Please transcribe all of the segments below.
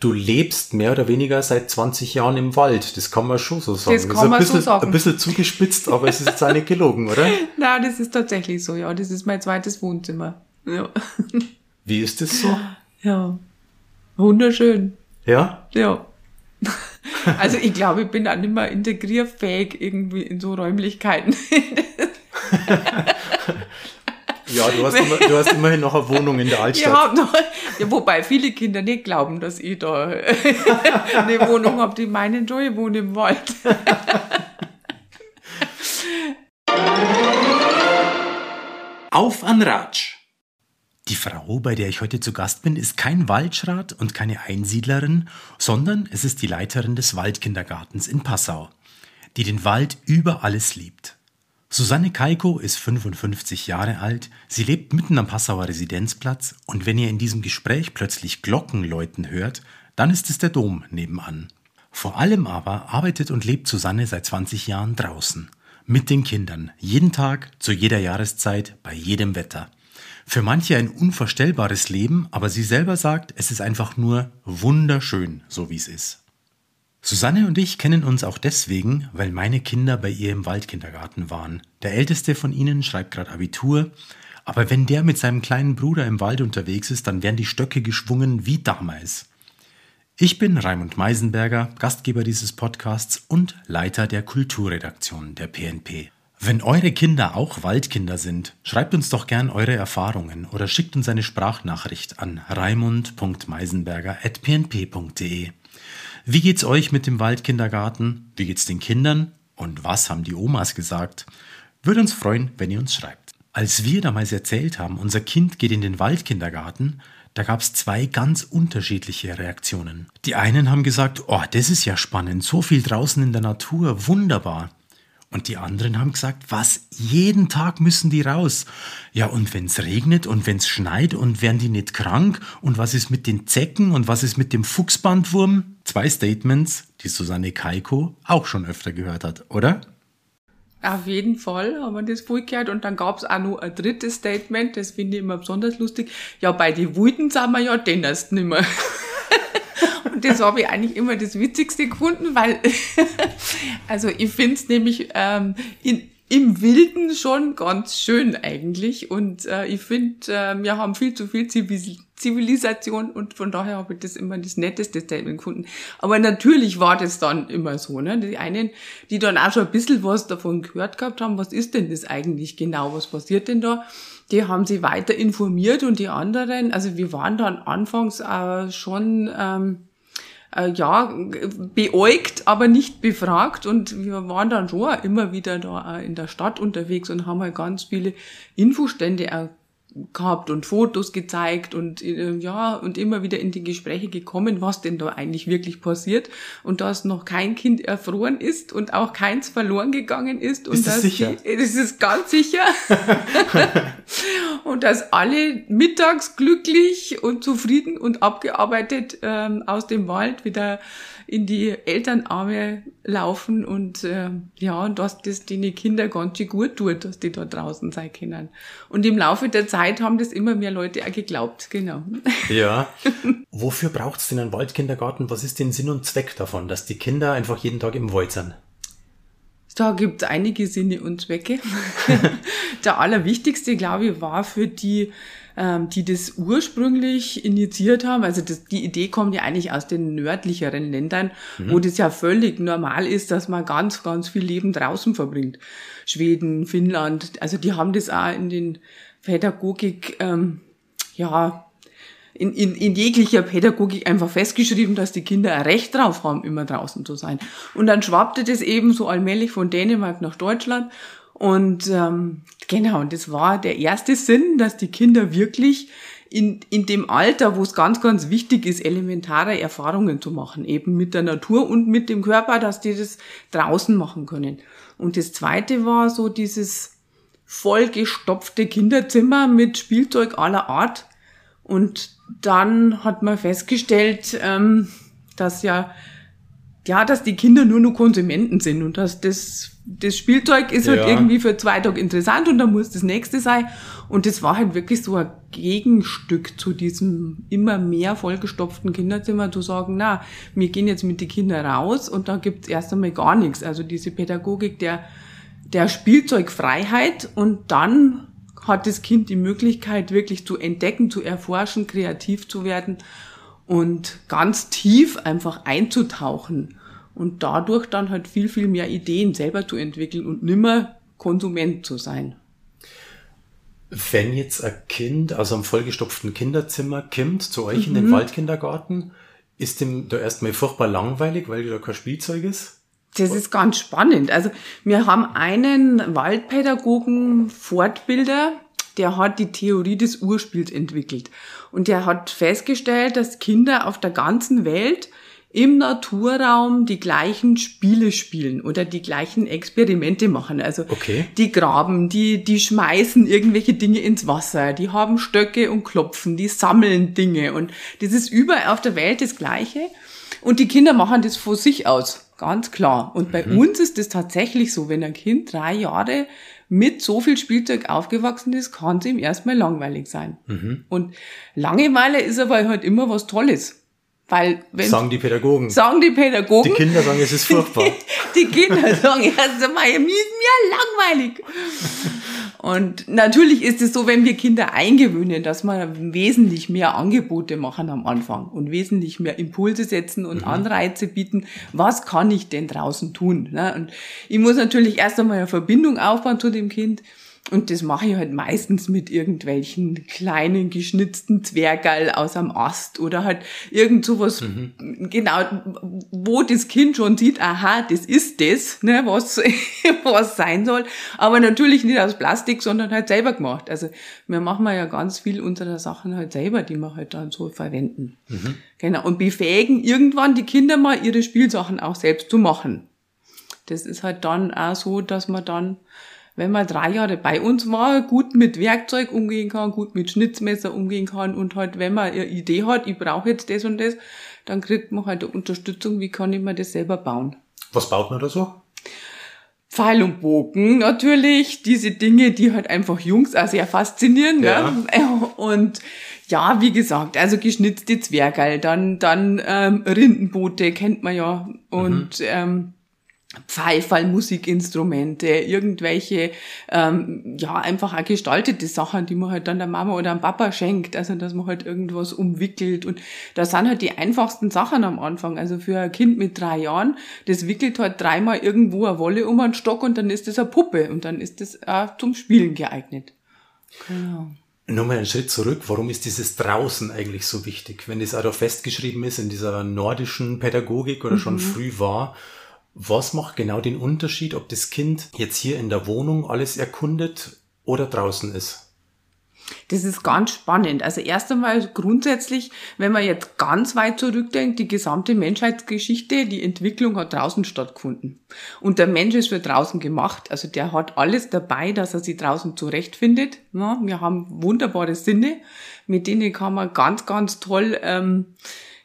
du lebst mehr oder weniger seit 20 Jahren im Wald. Das kann man schon so sagen. Das kann man bisschen, so sagen. Ein bisschen zugespitzt, aber es ist jetzt nicht gelogen, oder? Na, das ist tatsächlich so, ja. Das ist mein zweites Wohnzimmer. Ja. Wie ist das so? Ja. Wunderschön. Ja? Ja. Also ich glaube, ich bin auch nicht mehr integrierfähig irgendwie in so Räumlichkeiten. Ja, du hast, immer, du hast immerhin noch eine Wohnung in der Altstadt. Ja, noch, ja, wobei viele Kinder nicht glauben, dass ich da eine Wohnung habe, die meinen schon, ich wohne im Wald. Auf an Ratsch! Die Frau, bei der ich heute zu Gast bin, ist kein Waldschrat und keine Einsiedlerin, sondern es ist die Leiterin des Waldkindergartens in Passau, die den Wald über alles liebt. Susanne Kaiko ist 55 Jahre alt, sie lebt mitten am Passauer Residenzplatz und wenn ihr in diesem Gespräch plötzlich Glocken läuten hört, dann ist es der Dom nebenan. Vor allem aber arbeitet und lebt Susanne seit 20 Jahren draußen. Mit den Kindern. Jeden Tag, zu jeder Jahreszeit, bei jedem Wetter. Für manche ein unvorstellbares Leben, aber sie selber sagt, es ist einfach nur wunderschön, so wie es ist. Susanne und ich kennen uns auch deswegen, weil meine Kinder bei ihr im Waldkindergarten waren. Der älteste von ihnen schreibt gerade Abitur, aber wenn der mit seinem kleinen Bruder im Wald unterwegs ist, dann werden die Stöcke geschwungen wie damals. Ich bin Raimund Meisenberger, Gastgeber dieses Podcasts und Leiter der Kulturredaktion der PNP. Wenn eure Kinder auch Waldkinder sind, schreibt uns doch gern eure Erfahrungen oder schickt uns eine Sprachnachricht an raimund.meisenberger.pnp.de. Wie geht's euch mit dem Waldkindergarten? Wie geht's den Kindern? Und was haben die Omas gesagt? Würde uns freuen, wenn ihr uns schreibt. Als wir damals erzählt haben, unser Kind geht in den Waldkindergarten, da gab es zwei ganz unterschiedliche Reaktionen. Die einen haben gesagt, oh, das ist ja spannend, so viel draußen in der Natur, wunderbar. Und die anderen haben gesagt, was, jeden Tag müssen die raus. Ja, und wenn's regnet und wenn's schneit und werden die nicht krank? Und was ist mit den Zecken und was ist mit dem Fuchsbandwurm? Zwei Statements, die Susanne Kaiko auch schon öfter gehört hat, oder? Auf jeden Fall haben wir das voll gehört. Und dann gab's auch noch ein drittes Statement, das finde ich immer besonders lustig. Ja, bei den Wulden sind wir ja denn erst nimmer. Und das habe ich eigentlich immer das Witzigste gefunden, weil, also ich finde es nämlich ähm, in, im Wilden schon ganz schön eigentlich. Und äh, ich finde, äh, wir haben viel zu viel Zivilisation und von daher habe ich das immer das netteste Statement gefunden. Aber natürlich war das dann immer so. Ne? Die einen, die dann auch schon ein bisschen was davon gehört gehabt haben, was ist denn das eigentlich genau, was passiert denn da? Die haben sich weiter informiert und die anderen, also wir waren dann anfangs äh, schon... Ähm, äh, ja, beäugt, aber nicht befragt. Und wir waren dann schon immer wieder da in der Stadt unterwegs und haben halt ganz viele Infostände gehabt und Fotos gezeigt und äh, ja und immer wieder in die Gespräche gekommen, was denn da eigentlich wirklich passiert und dass noch kein Kind erfroren ist und auch keins verloren gegangen ist und ist das dass sicher? Die, das ist ganz sicher und dass alle mittags glücklich und zufrieden und abgearbeitet ähm, aus dem Wald wieder in die Elternarme laufen und äh, ja, und dass das den Kinder ganz schön gut tut, dass die da draußen sein können. Und im Laufe der Zeit haben das immer mehr Leute auch geglaubt, genau. Ja. Wofür braucht's denn einen Waldkindergarten? Was ist denn Sinn und Zweck davon, dass die Kinder einfach jeden Tag im Wald sind? Da gibt es einige Sinne und Zwecke. der allerwichtigste, glaube ich, war für die ähm, die das ursprünglich initiiert haben. Also das, die Idee kommt ja eigentlich aus den nördlicheren Ländern, mhm. wo das ja völlig normal ist, dass man ganz, ganz viel Leben draußen verbringt. Schweden, Finnland, also die haben das auch in den Pädagogik, ähm, ja, in, in, in jeglicher Pädagogik einfach festgeschrieben, dass die Kinder ein Recht drauf haben, immer draußen zu sein. Und dann schwappte das eben so allmählich von Dänemark nach Deutschland. Und ähm, genau, und das war der erste Sinn, dass die Kinder wirklich in, in dem Alter, wo es ganz, ganz wichtig ist, elementare Erfahrungen zu machen, eben mit der Natur und mit dem Körper, dass die das draußen machen können. Und das zweite war so dieses vollgestopfte Kinderzimmer mit Spielzeug aller Art. Und dann hat man festgestellt, ähm, dass ja ja, dass die Kinder nur noch Konsumenten sind und dass das, das Spielzeug ist halt Ja. irgendwie für zwei Tage interessant und dann muss das nächste sein. Und das war halt wirklich so ein Gegenstück zu diesem immer mehr vollgestopften Kinderzimmer, zu sagen, na, wir gehen jetzt mit den Kindern raus und da gibt's erst einmal gar nichts. Also diese Pädagogik der, der Spielzeugfreiheit und dann hat das Kind die Möglichkeit, wirklich zu entdecken, zu erforschen, kreativ zu werden und ganz tief einfach einzutauchen und dadurch dann halt viel, viel mehr Ideen selber zu entwickeln und nimmer Konsument zu sein. Wenn jetzt ein Kind aus einem vollgestopften Kinderzimmer kommt zu euch in Mhm. den Waldkindergarten, ist dem da erstmal furchtbar langweilig, weil da kein Spielzeug ist? Das ist ganz spannend. Also wir haben einen Waldpädagogen Fortbilder, der hat die Theorie des Urspiels entwickelt. Und der hat festgestellt, dass Kinder auf der ganzen Welt im Naturraum die gleichen Spiele spielen oder die gleichen Experimente machen. Also Okay. die graben, die, die schmeißen irgendwelche Dinge ins Wasser, die haben Stöcke und Klopfen, die sammeln Dinge und das ist überall auf der Welt das Gleiche. Und die Kinder machen das von sich aus, ganz klar. Und bei uns ist es tatsächlich so, wenn ein Kind drei Jahre mit so viel Spielzeug aufgewachsen ist, kann es ihm erstmal langweilig sein. Und Langeweile ist aber halt immer was Tolles. Weil wenn Sagen die Pädagogen. sagen die Pädagogen, Die Kinder sagen, es ist furchtbar. die Kinder sagen, erst einmal, mir ist mir langweilig. Und natürlich ist es so, wenn wir Kinder eingewöhnen, dass wir wesentlich mehr Angebote machen am Anfang und wesentlich mehr Impulse setzen und Anreize bieten. Was kann ich denn draußen tun? ne? Und ich muss natürlich erst einmal eine Verbindung aufbauen zu dem Kind. Und das mache ich halt meistens mit irgendwelchen kleinen geschnitzten Zwergerl aus am Ast oder halt irgend sowas, genau, wo das Kind schon sieht, aha, das ist das, ne, was, was sein soll. Aber natürlich nicht aus Plastik, sondern halt selber gemacht. Also wir machen ja ganz viel unserer Sachen halt selber, die wir halt dann so verwenden. Genau. Und befähigen irgendwann die Kinder mal ihre Spielsachen auch selbst zu machen. Das ist halt dann auch so, dass man dann, wenn man drei Jahre bei uns war, gut mit Werkzeug umgehen kann, gut mit Schnitzmesser umgehen kann und halt, wenn man eine Idee hat, ich brauche jetzt das und das, dann kriegt man halt eine Unterstützung, wie kann ich mir das selber bauen. Was baut man da so? Pfeil und Bogen natürlich, diese Dinge, die halt einfach Jungs auch sehr faszinieren. Ja. Ne? Und ja, wie gesagt, also geschnitzte Zwergerl, dann, dann ähm, Rindenboote kennt man ja und ähm, Pfeiferl, Musikinstrumente, irgendwelche, ähm, ja, einfach auch gestaltete Sachen, die man halt dann der Mama oder dem Papa schenkt, also dass man halt irgendwas umwickelt und das sind halt die einfachsten Sachen am Anfang, also für ein Kind mit drei Jahren, das wickelt halt dreimal irgendwo eine Wolle um einen Stock und dann ist das eine Puppe und dann ist das auch zum Spielen geeignet. Genau. Nochmal einen Schritt zurück. Warum ist dieses draußen eigentlich so wichtig? Wenn das auch festgeschrieben ist in dieser nordischen Pädagogik oder schon früh war, was macht genau den Unterschied, ob das Kind jetzt hier in der Wohnung alles erkundet oder draußen ist? Das ist ganz spannend. Also erst einmal grundsätzlich, wenn man jetzt ganz weit zurückdenkt, die gesamte Menschheitsgeschichte, die Entwicklung hat draußen stattgefunden. Und der Mensch ist für draußen gemacht. Also der hat alles dabei, dass er sich draußen zurechtfindet. Wir haben wunderbare Sinne, mit denen kann man ganz, ganz toll ähm,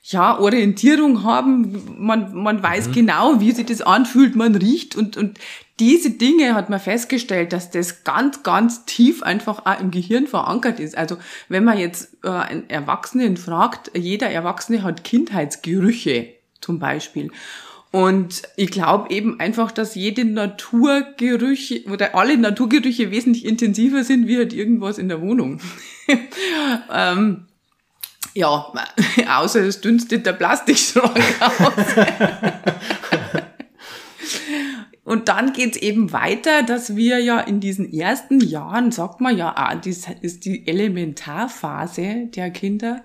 ja, Orientierung haben. Man, man weiß genau, wie sich das anfühlt, man riecht und, und diese Dinge hat man festgestellt, dass das ganz, ganz tief einfach auch im Gehirn verankert ist. Also wenn man jetzt äh, einen Erwachsenen fragt, jeder Erwachsene hat Kindheitsgerüche zum Beispiel. Und ich glaube eben einfach, dass jede Naturgerüche oder alle Naturgerüche wesentlich intensiver sind wie halt irgendwas in der Wohnung. ähm, ja, außer es dünstet der Plastikschrank aus. Und dann geht's eben weiter, dass wir ja in diesen ersten Jahren, sagt man ja, ah, das ist die Elementarphase der Kinder,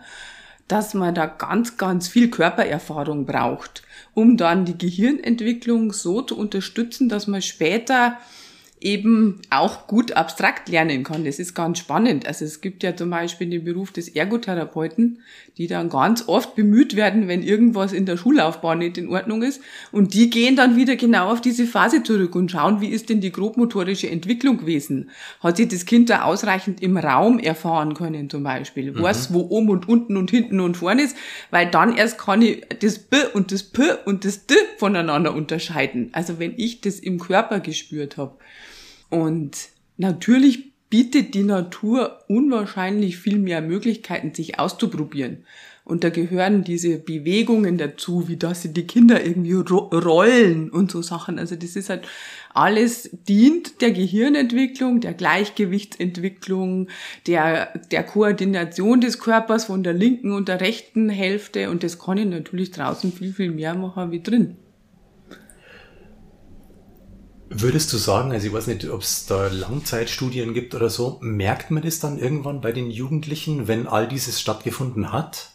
dass man da ganz, ganz viel Körpererfahrung braucht, um dann die Gehirnentwicklung so zu unterstützen, dass man später eben auch gut abstrakt lernen kann. Das ist ganz spannend. Also es gibt ja zum Beispiel den Beruf des Ergotherapeuten, die dann ganz oft bemüht werden, wenn irgendwas in der Schullaufbahn nicht in Ordnung ist. Und die gehen dann wieder genau auf diese Phase zurück und schauen, wie ist denn die grobmotorische Entwicklung gewesen? Hat sich das Kind da ausreichend im Raum erfahren können zum Beispiel? Mhm. Was, wo oben und unten und hinten und vorne ist? Weil dann erst kann ich das B und das P und das D voneinander unterscheiden. Also wenn ich das im Körper gespürt habe. Und natürlich bietet die Natur unwahrscheinlich viel mehr Möglichkeiten, sich auszuprobieren. Und da gehören diese Bewegungen dazu, wie dass sie die Kinder irgendwie rollen und so Sachen. Also das ist halt alles dient der Gehirnentwicklung, der Gleichgewichtsentwicklung, der, der Koordination des Körpers von der linken und der rechten Hälfte. Und das kann ich natürlich draußen viel, viel mehr machen wie drin. Würdest du sagen, also ich weiß nicht, ob es da Langzeitstudien gibt oder so, merkt man das dann irgendwann bei den Jugendlichen, wenn all dieses stattgefunden hat?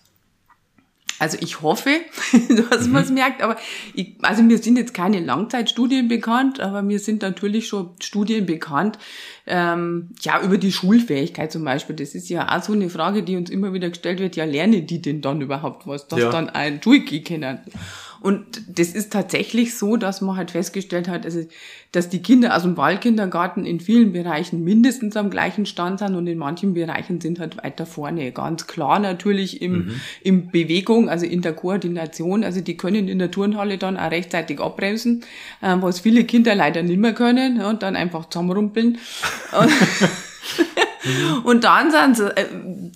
Also ich hoffe, dass mhm. man es merkt, aber ich, also mir sind jetzt keine Langzeitstudien bekannt, aber mir sind natürlich schon Studien bekannt, ähm, ja, über die Schulfähigkeit zum Beispiel. Das ist ja auch so eine Frage, die uns immer wieder gestellt wird, ja, lerne die denn dann überhaupt was, dass ja. dann ein Juiki kennen. Und das ist tatsächlich so, dass man halt festgestellt hat, also, dass die Kinder aus dem Waldkindergarten in vielen Bereichen mindestens am gleichen Stand sind und in manchen Bereichen sind halt weiter vorne. Ganz klar natürlich im, mhm. im Bewegung, also in der Koordination. Also die können in der Turnhalle dann auch rechtzeitig abbremsen, äh, was viele Kinder leider nicht mehr können ja, und dann einfach zusammenrumpeln. Mhm. Und dann sind sie äh,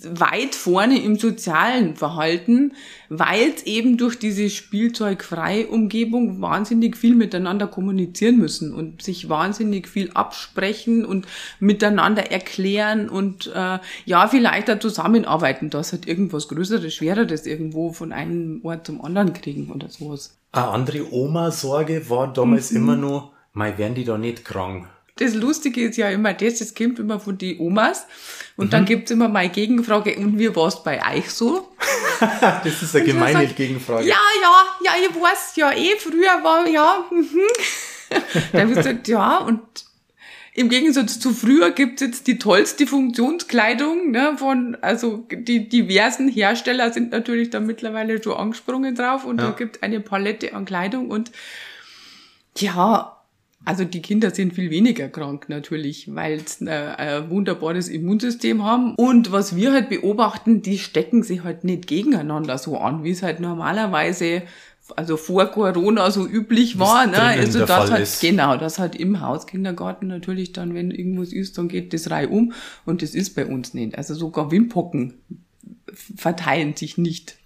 weit vorne im sozialen Verhalten, weil es eben durch diese spielzeugfreie Umgebung wahnsinnig viel miteinander kommunizieren müssen und sich wahnsinnig viel absprechen und miteinander erklären und äh, ja, vielleicht da zusammenarbeiten, dass halt irgendwas Größeres, Schwereres irgendwo von einem Ort zum anderen kriegen oder sowas. Eine andere Oma-Sorge war damals mhm. immer nur, mal werden die da nicht krank das Lustige ist ja immer das, das kommt immer von den Omas. Und mhm. dann gibt's immer meine Gegenfrage, und wie war's bei euch so? das ist eine gemeine sagt, Gegenfrage. Ja, ja, ja, ich weiß ja eh, früher war, ja, mhm. dann habe ich gesagt, ja, und im Gegensatz zu früher gibt's jetzt die tollste Funktionskleidung ne, von, also die diversen Hersteller sind natürlich da mittlerweile schon angesprungen drauf und ja. da gibt eine Palette an Kleidung und ja, also die Kinder sind viel weniger krank natürlich, weil sie äh, ein wunderbares Immunsystem haben. Und was wir halt beobachten, die stecken sich halt nicht gegeneinander so an, wie es halt normalerweise also vor Corona so üblich war, ne? Also das hat, ist. genau, das hat im Hauskindergarten natürlich dann, wenn irgendwas ist, dann geht das Reihe um und das ist bei uns nicht. Also sogar Wimpocken verteilen sich nicht.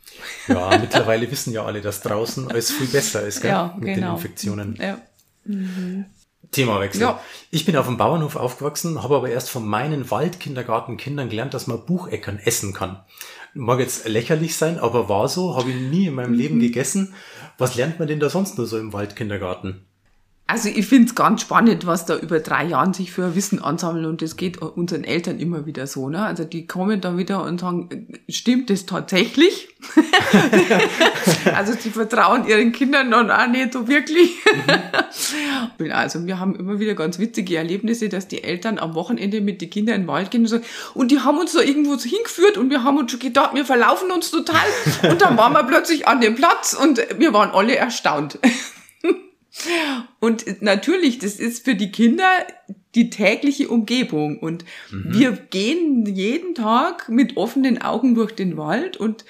Ja, mittlerweile wissen ja alle, dass draußen alles viel besser ist, gell? Ja, mit genau. den Infektionen. Ja. Mhm. Themawechsel. Ja. Ich bin auf dem Bauernhof aufgewachsen, habe aber erst von meinen Waldkindergartenkindern gelernt, dass man Bucheckern essen kann. Mag jetzt lächerlich sein, aber war so, habe ich nie in meinem Leben mhm. gegessen. Was lernt man denn da sonst nur so im Waldkindergarten? Also ich finde es ganz spannend, was da über drei Jahren sich für Wissen ansammeln und das geht unseren Eltern immer wieder so. Ne? Also die kommen dann wieder und sagen, stimmt das tatsächlich? also sie vertrauen ihren Kindern dann auch nicht so wirklich. Mhm. Also wir haben immer wieder ganz witzige Erlebnisse, dass die Eltern am Wochenende mit den Kindern in den Wald gehen und sagen, und die haben uns da irgendwo hingeführt und wir haben uns schon gedacht, wir verlaufen uns total. Und dann waren wir plötzlich an dem Platz und wir waren alle erstaunt. Und natürlich, das ist für die Kinder die tägliche Umgebung. Und mhm. wir gehen jeden Tag mit offenen Augen durch den Wald und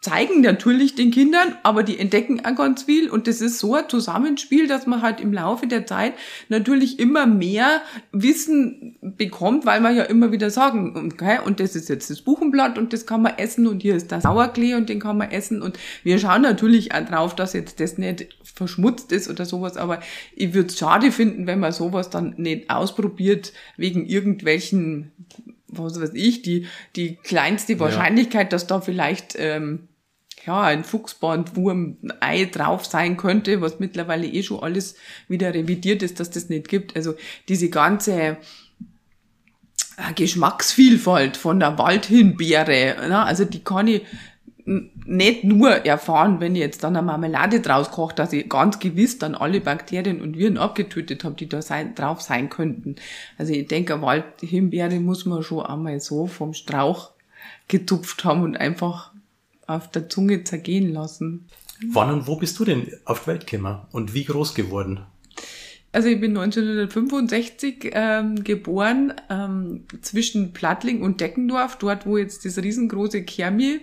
zeigen natürlich den Kindern, aber die entdecken auch ganz viel. Und das ist so ein Zusammenspiel, dass man halt im Laufe der Zeit natürlich immer mehr Wissen bekommt, weil man ja immer wieder sagen, okay, und das ist jetzt das Buchenblatt und das kann man essen und hier ist das Sauerklee und den kann man essen. Und wir schauen natürlich auch drauf, dass jetzt das nicht verschmutzt ist oder sowas, aber ich würde es schade finden, wenn man sowas dann nicht ausprobiert wegen irgendwelchen was weiß ich, die, die kleinste Wahrscheinlichkeit, ja. dass da vielleicht ähm, ja, ein Fuchsbandwurm, ein Ei drauf sein könnte, was mittlerweile eh schon alles wieder revidiert ist, dass das nicht gibt. Also diese ganze äh, Geschmacksvielfalt von der Waldhimbeere, ne? also die kann ich nicht nur erfahren, wenn ich jetzt dann eine Marmelade draus koche, dass ich ganz gewiss dann alle Bakterien und Viren abgetötet habe, die da sein, drauf sein könnten. Also ich denke, Waldhimbeere muss man schon einmal so vom Strauch getupft haben und einfach auf der Zunge zergehen lassen. Wann und wo bist du denn auf die Welt gekommen und wie groß geworden? Also ich bin 1965 ähm, geboren, ähm, zwischen Plattling und Deckendorf, dort wo jetzt das riesengroße Kermi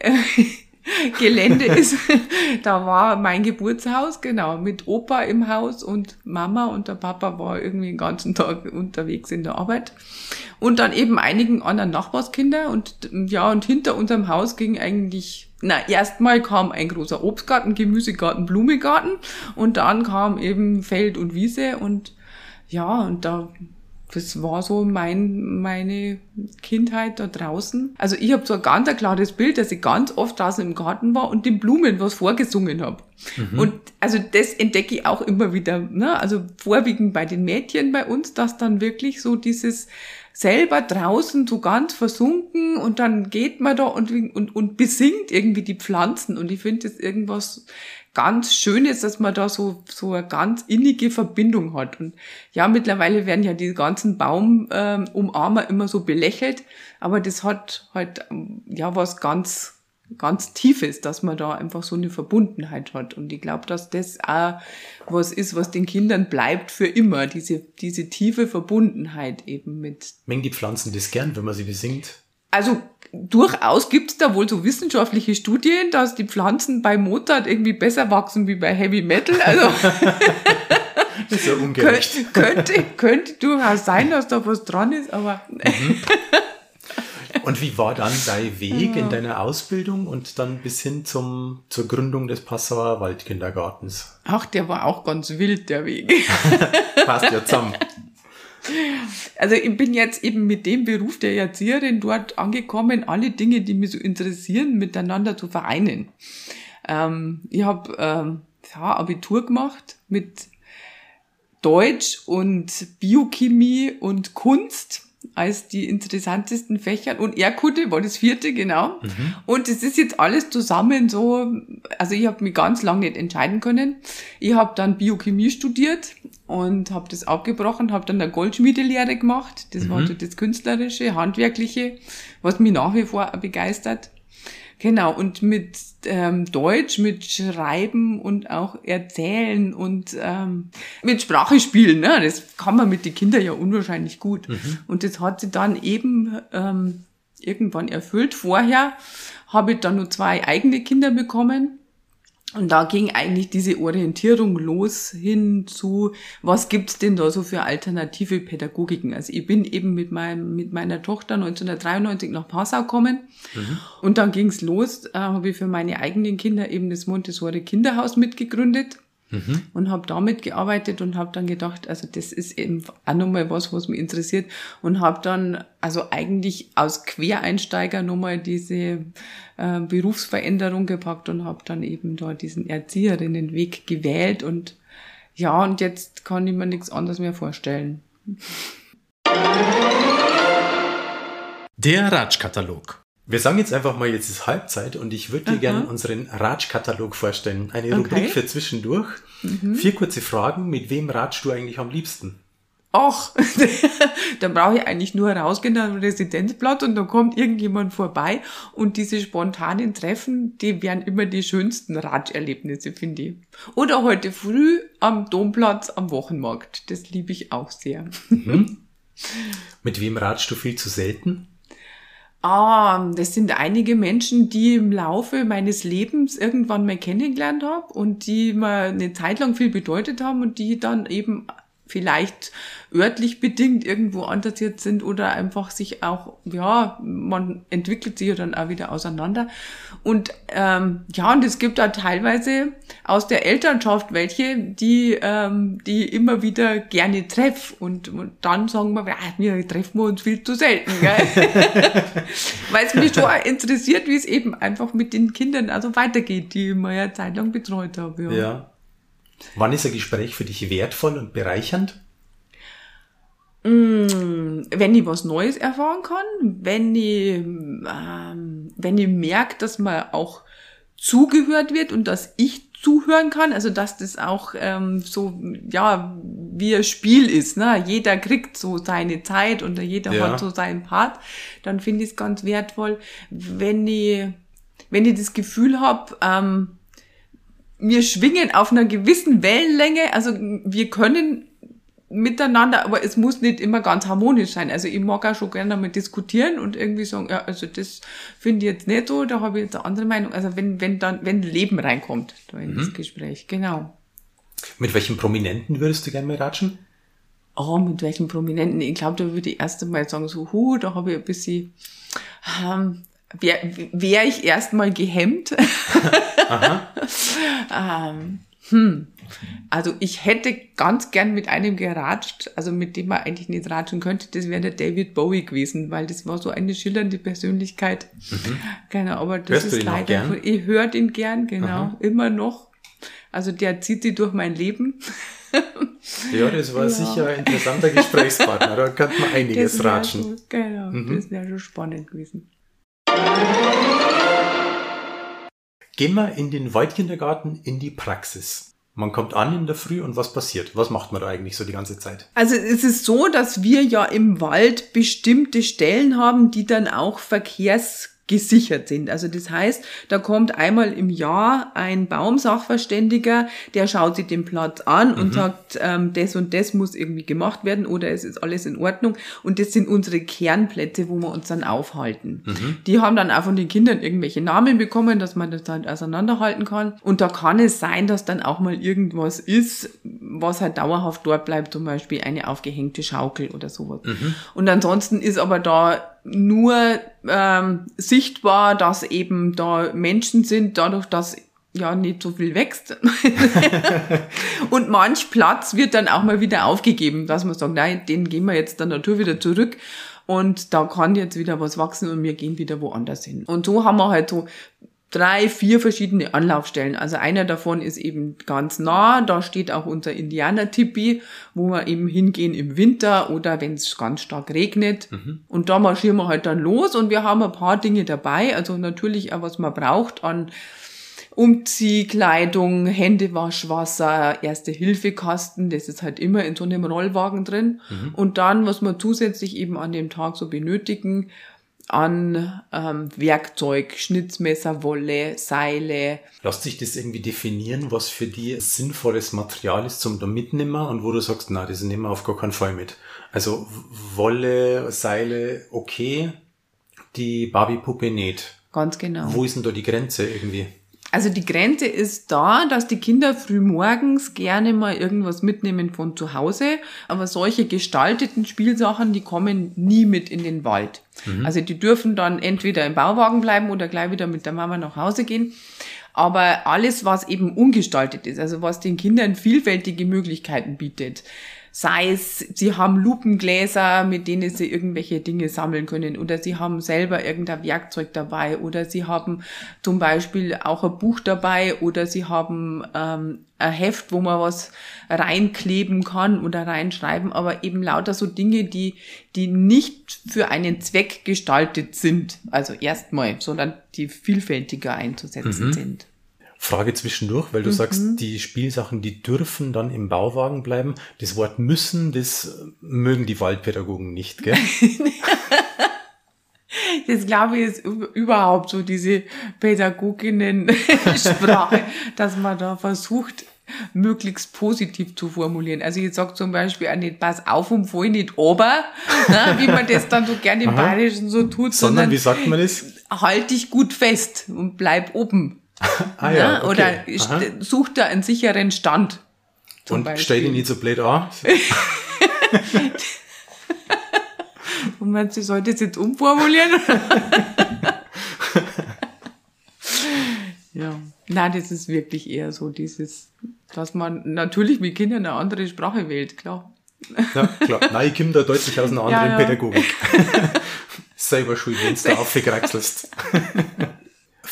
äh, Gelände ist. da war mein Geburtshaus, genau, mit Opa im Haus und Mama und der Papa war irgendwie den ganzen Tag unterwegs in der Arbeit. Und dann eben einigen anderen Nachbarskinder und ja, und hinter unserem Haus ging eigentlich na, erstmal kam ein großer Obstgarten, Gemüsegarten, Blumegarten und dann kam eben Feld und Wiese und ja, und da das war so mein, meine Kindheit da draußen. Also ich habe so ein ganz ein klares Bild, dass ich ganz oft draußen im Garten war und den Blumen was vorgesungen habe. Mhm. Und also das entdecke ich auch immer wieder. Ne? Also vorwiegend bei den Mädchen bei uns, dass dann wirklich so dieses selber draußen so ganz versunken und dann geht man da und, und, und besingt irgendwie die Pflanzen und ich finde das irgendwas ganz Schönes, dass man da so, so eine ganz innige Verbindung hat. Und ja, mittlerweile werden ja die ganzen Baumumarmer ähm, immer so belächelt, aber das hat halt, ja, was ganz, ganz Tiefes, dass man da einfach so eine Verbundenheit hat. Und ich glaube, dass das auch was ist, was den Kindern bleibt für immer, diese, diese tiefe Verbundenheit eben mit. Mengen die Pflanzen das gern, wenn man sie besingt? Also durchaus gibt es da wohl so wissenschaftliche Studien, dass die Pflanzen bei Mozart irgendwie besser wachsen wie bei Heavy Metal. Also das ist ja ungerecht. könnte, könnte durchaus sein, dass da was dran ist, aber. Mhm. Und wie war dann dein Weg in deiner Ausbildung und dann bis hin zum, zur Gründung des Passauer Waldkindergartens? Ach, der war auch ganz wild, der Weg. Passt ja zusammen. Also ich bin jetzt eben mit dem Beruf der Erzieherin dort angekommen, alle Dinge, die mich so interessieren, miteinander zu vereinen. Ähm, ich habe ähm, ja, Abitur gemacht mit Deutsch und Biochemie und Kunst als die interessantesten Fächer und Erdkunde war das vierte, genau. Mhm. Und es ist jetzt alles zusammen so, also ich habe mich ganz lange nicht entscheiden können. Ich habe dann Biochemie studiert und habe das abgebrochen, habe dann eine Goldschmiedelehre gemacht. Das mhm. war so das künstlerische, handwerkliche, was mich nach wie vor begeistert. Genau, und mit ähm, Deutsch, mit Schreiben und auch Erzählen und ähm, mit Sprache spielen, ne? das kann man mit den Kindern ja unwahrscheinlich gut. Mhm. Und das hat sie dann eben ähm, irgendwann erfüllt. Vorher habe ich dann nur zwei eigene Kinder bekommen und da ging eigentlich diese Orientierung los hin zu, was gibt's denn da so für alternative Pädagogiken? Also ich bin eben mit, meinem, mit meiner Tochter 1993 nach Passau gekommen mhm. und dann ging's los, äh, habe ich für meine eigenen Kinder eben das Montessori Kinderhaus mitgegründet Mhm. Und habe damit gearbeitet und habe dann gedacht, also das ist eben auch nochmal was, was mich interessiert. Und habe dann also eigentlich aus Quereinsteiger nochmal diese äh, Berufsveränderung gepackt und habe dann eben da diesen Erzieherinnenweg gewählt. Und ja, und jetzt kann ich mir nichts anderes mehr vorstellen. Der Ratschkatalog. Wir sagen jetzt einfach mal, jetzt ist Halbzeit und ich würde dir gerne unseren Ratschkatalog vorstellen. Eine Rubrik okay. für zwischendurch. Mhm. Vier kurze Fragen. Mit wem ratschst du eigentlich am liebsten? Ach, dann brauche ich eigentlich nur rausgehen am Residenzblatt und dann kommt irgendjemand vorbei und diese spontanen Treffen, die wären immer die schönsten Ratscherlebnisse, finde ich. Oder heute früh am Domplatz am Wochenmarkt. Das liebe ich auch sehr. Mhm. Mit wem ratschst du viel zu selten? Ah, das sind einige Menschen, die im Laufe meines Lebens irgendwann mal kennengelernt habe und die mir eine Zeit lang viel bedeutet haben und die dann eben vielleicht örtlich bedingt irgendwo engagiert sind oder einfach sich auch, ja, man entwickelt sich ja dann auch wieder auseinander. Und ähm, ja, und es gibt da teilweise aus der Elternschaft welche, die, ähm, die immer wieder gerne treff und, und dann sagen wir, ja, wir treffen uns viel zu selten, weil es mich schon interessiert, wie es eben einfach mit den Kindern also weitergeht, die ich mal ja zeitlang betreut habe. Ja. ja. Wann ist ein Gespräch für dich wertvoll und bereichernd? Mm, wenn ich was Neues erfahren kann, wenn ich, ähm, wenn ich merke, dass man auch zugehört wird und dass ich zuhören kann, also dass das auch ähm, so, ja, wie ein Spiel ist, ne? Jeder kriegt so seine Zeit und jeder ja. hat so seinen Part, dann finde ich es ganz wertvoll, wenn ich, wenn ich das Gefühl habe, ähm, wir schwingen auf einer gewissen Wellenlänge, also wir können miteinander, aber es muss nicht immer ganz harmonisch sein. Also ich mag auch schon gerne mal diskutieren und irgendwie sagen, ja, also das finde ich jetzt nicht so, da habe ich jetzt eine andere Meinung. Also wenn, wenn dann, wenn Leben reinkommt da in mhm. das Gespräch, genau. Mit welchen Prominenten würdest du gerne mal ratschen? Oh, mit welchen Prominenten? Ich glaube, da würde ich erst einmal sagen, so, hu, da habe ich ein bisschen, ähm, wäre wär ich erstmal gehemmt. Ähm, hm. Also ich hätte ganz gern mit einem geratscht, also mit dem man eigentlich nicht ratschen könnte, das wäre der David Bowie gewesen, weil das war so eine schillernde Persönlichkeit. Mhm. Genau, aber das Hörst ist leider, ich höre ihn gern, genau, Aha. immer noch. Also der zieht sie durch mein Leben. Ja, das war ja. sicher ein interessanter Gesprächspartner, da könnte man einiges ratschen. So, genau, mhm. das wäre schon spannend gewesen. Gehen wir in den Waldkindergarten in die Praxis. Man kommt an in der Früh und was passiert? Was macht man da eigentlich so die ganze Zeit? Also es ist so, dass wir ja im Wald bestimmte Stellen haben, die dann auch Verkehrs gesichert sind. Also das heißt, da kommt einmal im Jahr ein Baumsachverständiger, der schaut sich den Platz an mhm. und sagt, ähm, das und das muss irgendwie gemacht werden oder es ist alles in Ordnung. Und das sind unsere Kernplätze, wo wir uns dann aufhalten. Mhm. Die haben dann auch von den Kindern irgendwelche Namen bekommen, dass man das halt auseinanderhalten kann. Und da kann es sein, dass dann auch mal irgendwas ist, was halt dauerhaft dort bleibt, zum Beispiel eine aufgehängte Schaukel oder sowas. Mhm. Und ansonsten ist aber da nur ähm, sichtbar, dass eben da Menschen sind, dadurch, dass ja nicht so viel wächst. und manch Platz wird dann auch mal wieder aufgegeben, dass man sagt, nein, den gehen wir jetzt der Natur wieder zurück. Und da kann jetzt wieder was wachsen und wir gehen wieder woanders hin. Und so haben wir halt so drei, vier verschiedene Anlaufstellen. Also einer davon ist eben ganz nah, da steht auch unser Indianer-Tipi, wo wir eben hingehen im Winter oder wenn es ganz stark regnet. Mhm. Und da marschieren wir halt dann los und wir haben ein paar Dinge dabei, also natürlich auch was man braucht an Umziehkleidung, Händewaschwasser, Erste-Hilfe-Kasten, das ist halt immer in so einem Rollwagen drin. Mhm. Und dann, was wir zusätzlich eben an dem Tag so benötigen, an ähm, Werkzeug, Schnitzmesser, Wolle, Seile. Lässt sich das irgendwie definieren, was für die sinnvolles Material ist zum da mitnehmen und wo du sagst, na, das nehmen wir auf gar keinen Fall mit. Also Wolle, Seile, okay, die Barbie-Puppe nicht. Ganz genau. Wo ist denn da die Grenze irgendwie? Also die Grenze ist da, dass die Kinder früh morgens gerne mal irgendwas mitnehmen von zu Hause, aber solche gestalteten Spielsachen, die kommen nie mit in den Wald. Mhm. Also die dürfen dann entweder im Bauwagen bleiben oder gleich wieder mit der Mama nach Hause gehen. Aber alles, was eben ungestaltet ist, also was den Kindern vielfältige Möglichkeiten bietet, sei es, sie haben Lupengläser, mit denen sie irgendwelche Dinge sammeln können oder sie haben selber irgendein Werkzeug dabei oder sie haben zum Beispiel auch ein Buch dabei oder sie haben ähm, ein Heft, wo man was reinkleben kann oder reinschreiben, aber eben lauter so Dinge, die, die nicht für einen Zweck gestaltet sind, also erstmal, sondern die vielfältiger einzusetzen mhm. sind. Frage zwischendurch, weil du mhm. sagst, die Spielsachen, die dürfen dann im Bauwagen bleiben. Das Wort müssen, das mögen die Waldpädagogen nicht, gell? Das glaube ich ist überhaupt so diese Pädagoginnen-Sprache, dass man da versucht, möglichst positiv zu formulieren. Also ich sage zum Beispiel auch nicht, pass auf und fall nicht ober, ne, wie man das dann so gerne im Aha. Bayerischen so tut, sondern, sondern wie sagt man das? Halt dich gut fest und bleib oben. Ah, ja, okay. Oder Aha. sucht da einen sicheren Stand. Und Beispiel. stell dich nicht so blöd an. Und man, sie sollte es jetzt umformulieren? ja. Nein, das ist wirklich eher so dieses, dass man natürlich mit Kindern eine andere Sprache wählt, klar. Ja, klar. Nein, ich komme da deutlich aus einer anderen ja, ja. Pädagogik. Selber schuld, wenn du da aufgekraxelst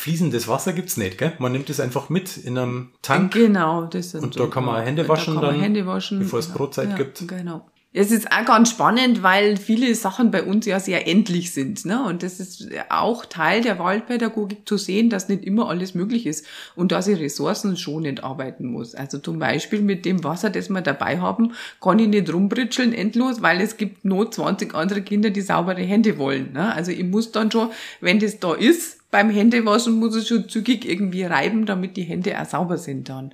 fließendes Wasser gibt's nicht, gell? Man nimmt es einfach mit in einem Tank. Genau, das ist Und da kann man Hände waschen da kann man Hände waschen, bevor es Brotzeit ja, gibt. Genau. Es ist auch ganz spannend, weil viele Sachen bei uns ja sehr endlich sind. Ne? Und das ist auch Teil der Waldpädagogik zu sehen, dass nicht immer alles möglich ist und dass ich ressourcenschonend arbeiten muss. Also zum Beispiel mit dem Wasser, das wir dabei haben, kann ich nicht rumbritscheln endlos, weil es gibt nur 20 andere Kinder, die saubere Hände wollen. Ne? Also ich muss dann schon, wenn das da ist, beim Händewaschen muss ich schon zügig irgendwie reiben, damit die Hände auch sauber sind dann.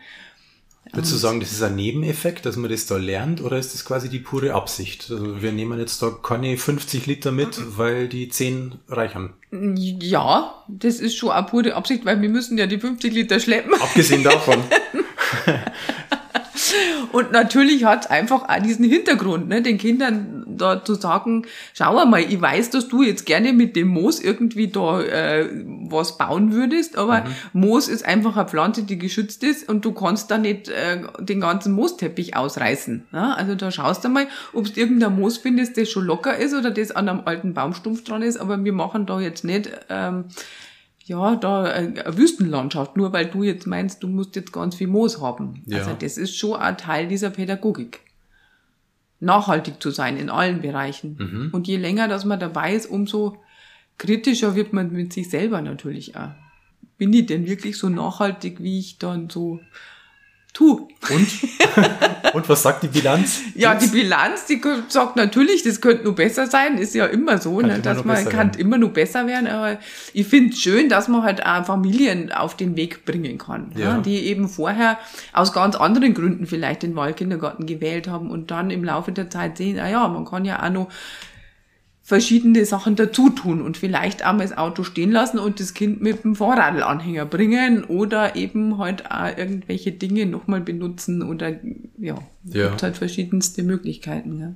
Würdest du sagen, das ist ein Nebeneffekt, dass man das da lernt, oder ist das quasi die pure Absicht? Also wir nehmen jetzt da keine 50 Liter mit, weil die 10 reichen. Ja, das ist schon eine pure Absicht, weil wir müssen ja die 50 Liter schleppen. Abgesehen davon. Und natürlich hat einfach auch diesen Hintergrund, ne, den Kindern da zu sagen, schau mal, ich weiß, dass du jetzt gerne mit dem Moos irgendwie da äh, was bauen würdest, aber mhm. Moos ist einfach eine Pflanze, die geschützt ist und du kannst da nicht äh, den ganzen Moosteppich ausreißen. Ne? Also da schaust du mal, ob du irgendein Moos findest, das schon locker ist oder das an einem alten Baumstumpf dran ist, aber wir machen da jetzt nicht ähm, ja, da äh, eine Wüstenlandschaft, nur weil du jetzt meinst, du musst jetzt ganz viel Moos haben. Ja. Also das ist schon ein Teil dieser Pädagogik. Nachhaltig zu sein in allen Bereichen. Mhm. Und je länger, dass man dabei ist, umso kritischer wird man mit sich selber natürlich auch. Bin ich denn wirklich so nachhaltig, wie ich dann so tu. Und? Und was sagt die Bilanz? ja, die Bilanz, die sagt natürlich, das könnte nur besser sein, ist ja immer so, ne, dass man kann werden. immer nur besser werden, aber ich finde es schön, dass man halt auch Familien auf den Weg bringen kann, ja. Ja, die eben vorher aus ganz anderen Gründen vielleicht den Wahlkindergarten gewählt haben und dann im Laufe der Zeit sehen, ah ja, man kann ja auch noch verschiedene Sachen dazu tun und vielleicht auch mal das Auto stehen lassen und das Kind mit dem Vorradlanhänger bringen oder eben halt auch irgendwelche Dinge nochmal benutzen oder ja, ja. gibt halt verschiedenste Möglichkeiten. Ja.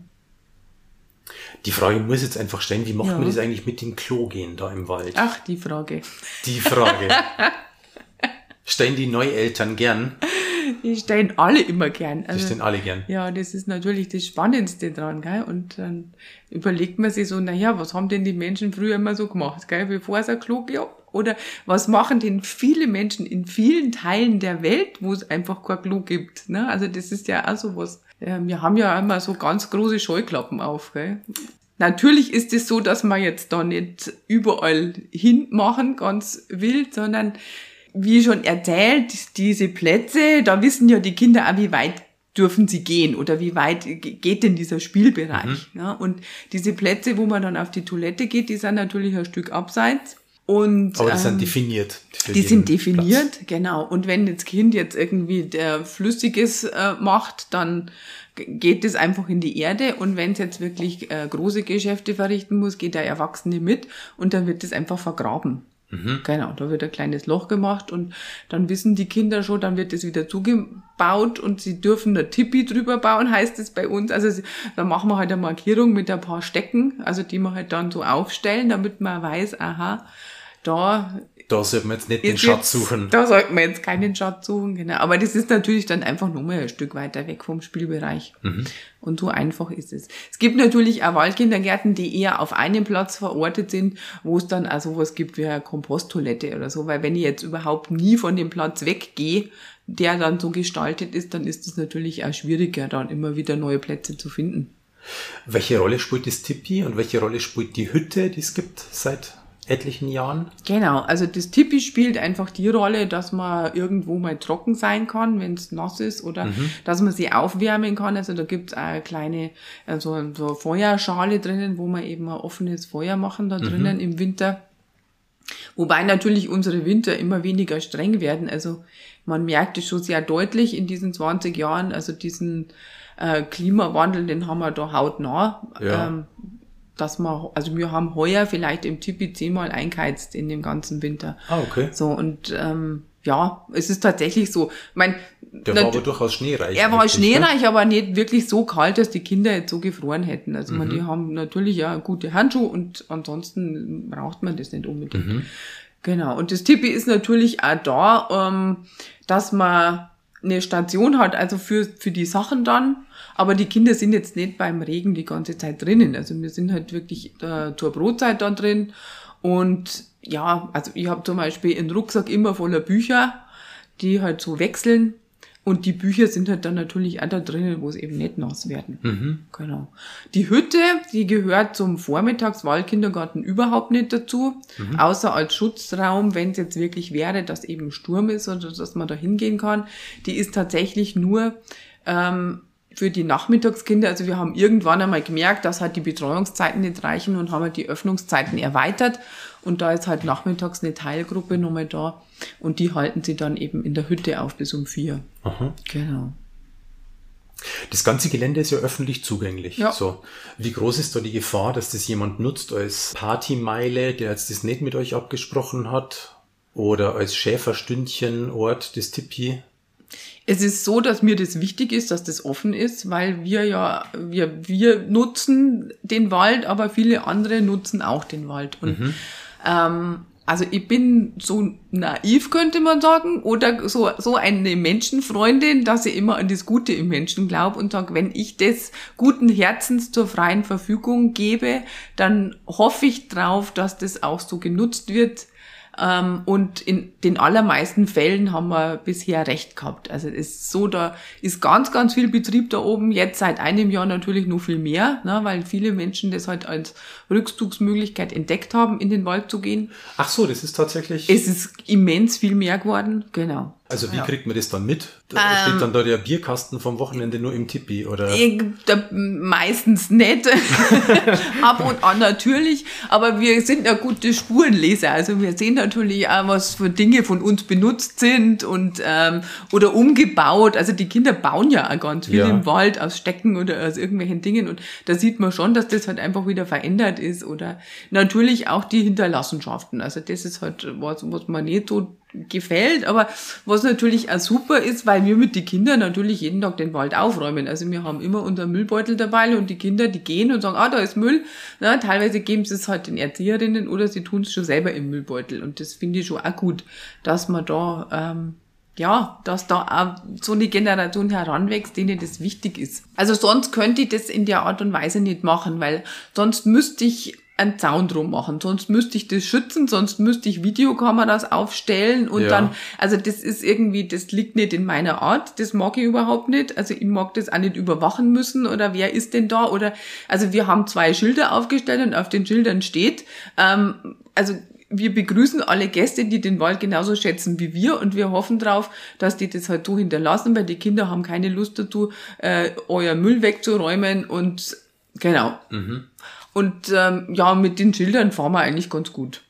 Die Frage muss jetzt einfach stellen, wie macht ja. man das eigentlich mit dem Klo gehen da im Wald? Ach, die Frage. Die Frage. Stellen die Neueltern gern? Die stellen alle immer gern. Also, die stellen alle gern. Ja, das ist natürlich das Spannendste dran, gell? Und dann überlegt man sich so, naja, was haben denn die Menschen früher immer so gemacht, gell? Bevor es ein Klo gab? Oder was machen denn viele Menschen in vielen Teilen der Welt, wo es einfach kein Klo gibt? Ne? Also das ist ja auch so was. Wir haben ja immer so ganz große Scheuklappen auf, gell? Natürlich ist es so, dass man jetzt da nicht überall hinmachen, ganz wild, sondern wie schon erzählt, diese Plätze, da wissen ja die Kinder auch, wie weit dürfen sie gehen oder wie weit geht denn dieser Spielbereich. Mhm. Ja, und diese Plätze, wo man dann auf die Toilette geht, die sind natürlich ein Stück abseits. Und, Aber die ähm, sind definiert. Die sind definiert, Platz. genau. Und wenn das Kind jetzt irgendwie der Flüssiges äh, macht, dann geht es einfach in die Erde und wenn es jetzt wirklich äh, große Geschäfte verrichten muss, geht der Erwachsene mit und dann wird es einfach vergraben. Mhm. Genau, da wird ein kleines Loch gemacht und dann wissen die Kinder schon, dann wird es wieder zugebaut und sie dürfen ein Tippi drüber bauen, heißt es bei uns. Also da machen wir halt eine Markierung mit ein paar Stecken, also die wir halt dann so aufstellen, damit man weiß, aha, da da sollte man jetzt nicht den Schatz suchen. Da sollte man jetzt keinen Schatz suchen, genau. Aber das ist natürlich dann einfach nur mal ein Stück weiter weg vom Spielbereich. Mhm. Und so einfach ist es. Es gibt natürlich auch Waldkindergärten, die eher auf einem Platz verortet sind, wo es dann auch sowas gibt wie eine Komposttoilette oder so. Weil wenn ich jetzt überhaupt nie von dem Platz weggehe, der dann so gestaltet ist, dann ist es natürlich auch schwieriger, dann immer wieder neue Plätze zu finden. Welche Rolle spielt das Tipi und welche Rolle spielt die Hütte, die es gibt seit etlichen Jahren. Genau, also das Tippi spielt einfach die Rolle, dass man irgendwo mal trocken sein kann, wenn es nass ist, oder mhm. dass man sie aufwärmen kann. Also da gibt's eine kleine also so Feuerschale drinnen, wo man eben ein offenes Feuer machen da drinnen mhm. im Winter. Wobei natürlich unsere Winter immer weniger streng werden. Also man merkt es schon sehr deutlich in diesen 20 Jahren, also diesen äh, Klimawandel, den haben wir da hautnah. Ja. Ähm, dass man, also wir haben heuer vielleicht im Tipi zehnmal eingeheizt in dem ganzen Winter. Ah, okay. So, und ähm, ja, es ist tatsächlich so. Ich mein, der war aber durchaus schneereich. Er war ne? schneereich, ne? aber nicht wirklich so kalt, dass die Kinder jetzt so gefroren hätten. Also mhm. man, die haben natürlich ja gute Handschuhe und ansonsten braucht man das nicht unbedingt. Mhm. Genau. Und das Tippi ist natürlich auch da, ähm, dass man eine Station hat, also für, für die Sachen dann. Aber die Kinder sind jetzt nicht beim Regen die ganze Zeit drinnen. Also wir sind halt wirklich äh, zur Brotzeit dann drin. Und ja, also ich habe zum Beispiel einen Rucksack immer voller Bücher, die halt so wechseln. Und die Bücher sind halt dann natürlich auch da drinnen, wo es eben nicht nass werden. Genau. Die Hütte, die gehört zum Vormittagswaldkindergarten überhaupt nicht dazu, außer als Schutzraum, wenn es jetzt wirklich wäre, dass eben Sturm ist oder dass man da hingehen kann. Die ist tatsächlich nur ähm, für die Nachmittagskinder, also wir haben irgendwann einmal gemerkt, dass halt die Betreuungszeiten nicht reichen und haben halt die Öffnungszeiten erweitert. Und da ist halt nachmittags eine Teilgruppe nochmal da und die halten sie dann eben in der Hütte auf bis um vier. Aha. Genau. Das ganze Gelände ist ja öffentlich zugänglich. Ja. So. Wie groß ist da die Gefahr, dass das jemand nutzt als Partymeile, der jetzt das nicht mit euch abgesprochen hat? Oder als Schäferstündchenort des Tipi? Es ist so, dass mir das wichtig ist, dass das offen ist, weil wir ja, wir, wir nutzen den Wald, aber viele andere nutzen auch den Wald. Und ähm, also ich bin so naiv, könnte man sagen, oder so, so eine Menschenfreundin, dass ich immer an das Gute im Menschen glaube und sage, wenn ich das guten Herzens zur freien Verfügung gebe, dann hoffe ich drauf, dass das auch so genutzt wird. Ähm, und in den allermeisten Fällen haben wir bisher recht gehabt. Also es ist so, da ist ganz, ganz viel Betrieb da oben. Jetzt seit einem Jahr natürlich noch viel mehr, ne, weil viele Menschen das halt als Rückzugsmöglichkeit entdeckt haben, in den Wald zu gehen. Ach so, das ist tatsächlich. Es ist immens viel mehr geworden, genau. Also wie Ja. kriegt man das dann mit? Da Ähm. steht dann da der Bierkasten vom Wochenende nur im Tipi oder? Ich- da, meistens nicht. Ab und an natürlich. Aber wir sind ja gute Spurenleser. Also wir sehen natürlich auch, was für Dinge von uns benutzt sind und ähm, oder umgebaut. Also die Kinder bauen ja auch ganz viel Ja. im Wald aus Stecken oder aus irgendwelchen Dingen. Und da sieht man schon, dass das halt einfach wieder verändert ist. Oder natürlich auch die Hinterlassenschaften. Also das ist halt was, was man nicht so gefällt, aber was natürlich auch super ist, weil wir mit den Kindern natürlich jeden Tag den Wald aufräumen. Also wir haben immer unseren Müllbeutel dabei und die Kinder, die gehen und sagen, ah, da ist Müll. Na, teilweise geben sie es halt den Erzieherinnen oder sie tun es schon selber im Müllbeutel. Und das finde ich schon auch gut, dass man da, ähm, ja, dass da auch so eine Generation heranwächst, denen das wichtig ist. Also sonst könnte ich das in der Art und Weise nicht machen, weil sonst müsste ich einen Zaun drum machen, sonst müsste ich das schützen, sonst müsste ich Videokameras aufstellen und Ja. dann, also das ist irgendwie, das liegt nicht in meiner Art, das mag ich überhaupt nicht, also ich mag das auch nicht überwachen müssen oder wer ist denn da oder, also wir haben zwei Schilder aufgestellt und auf den Schildern steht, ähm, also wir begrüßen alle Gäste, die den Wald genauso schätzen wie wir und wir hoffen drauf, dass die das halt so hinterlassen, weil die Kinder haben keine Lust dazu, äh, euer Müll wegzuräumen und genau. Und ähm, ja, mit den Schildern fahren wir eigentlich ganz gut.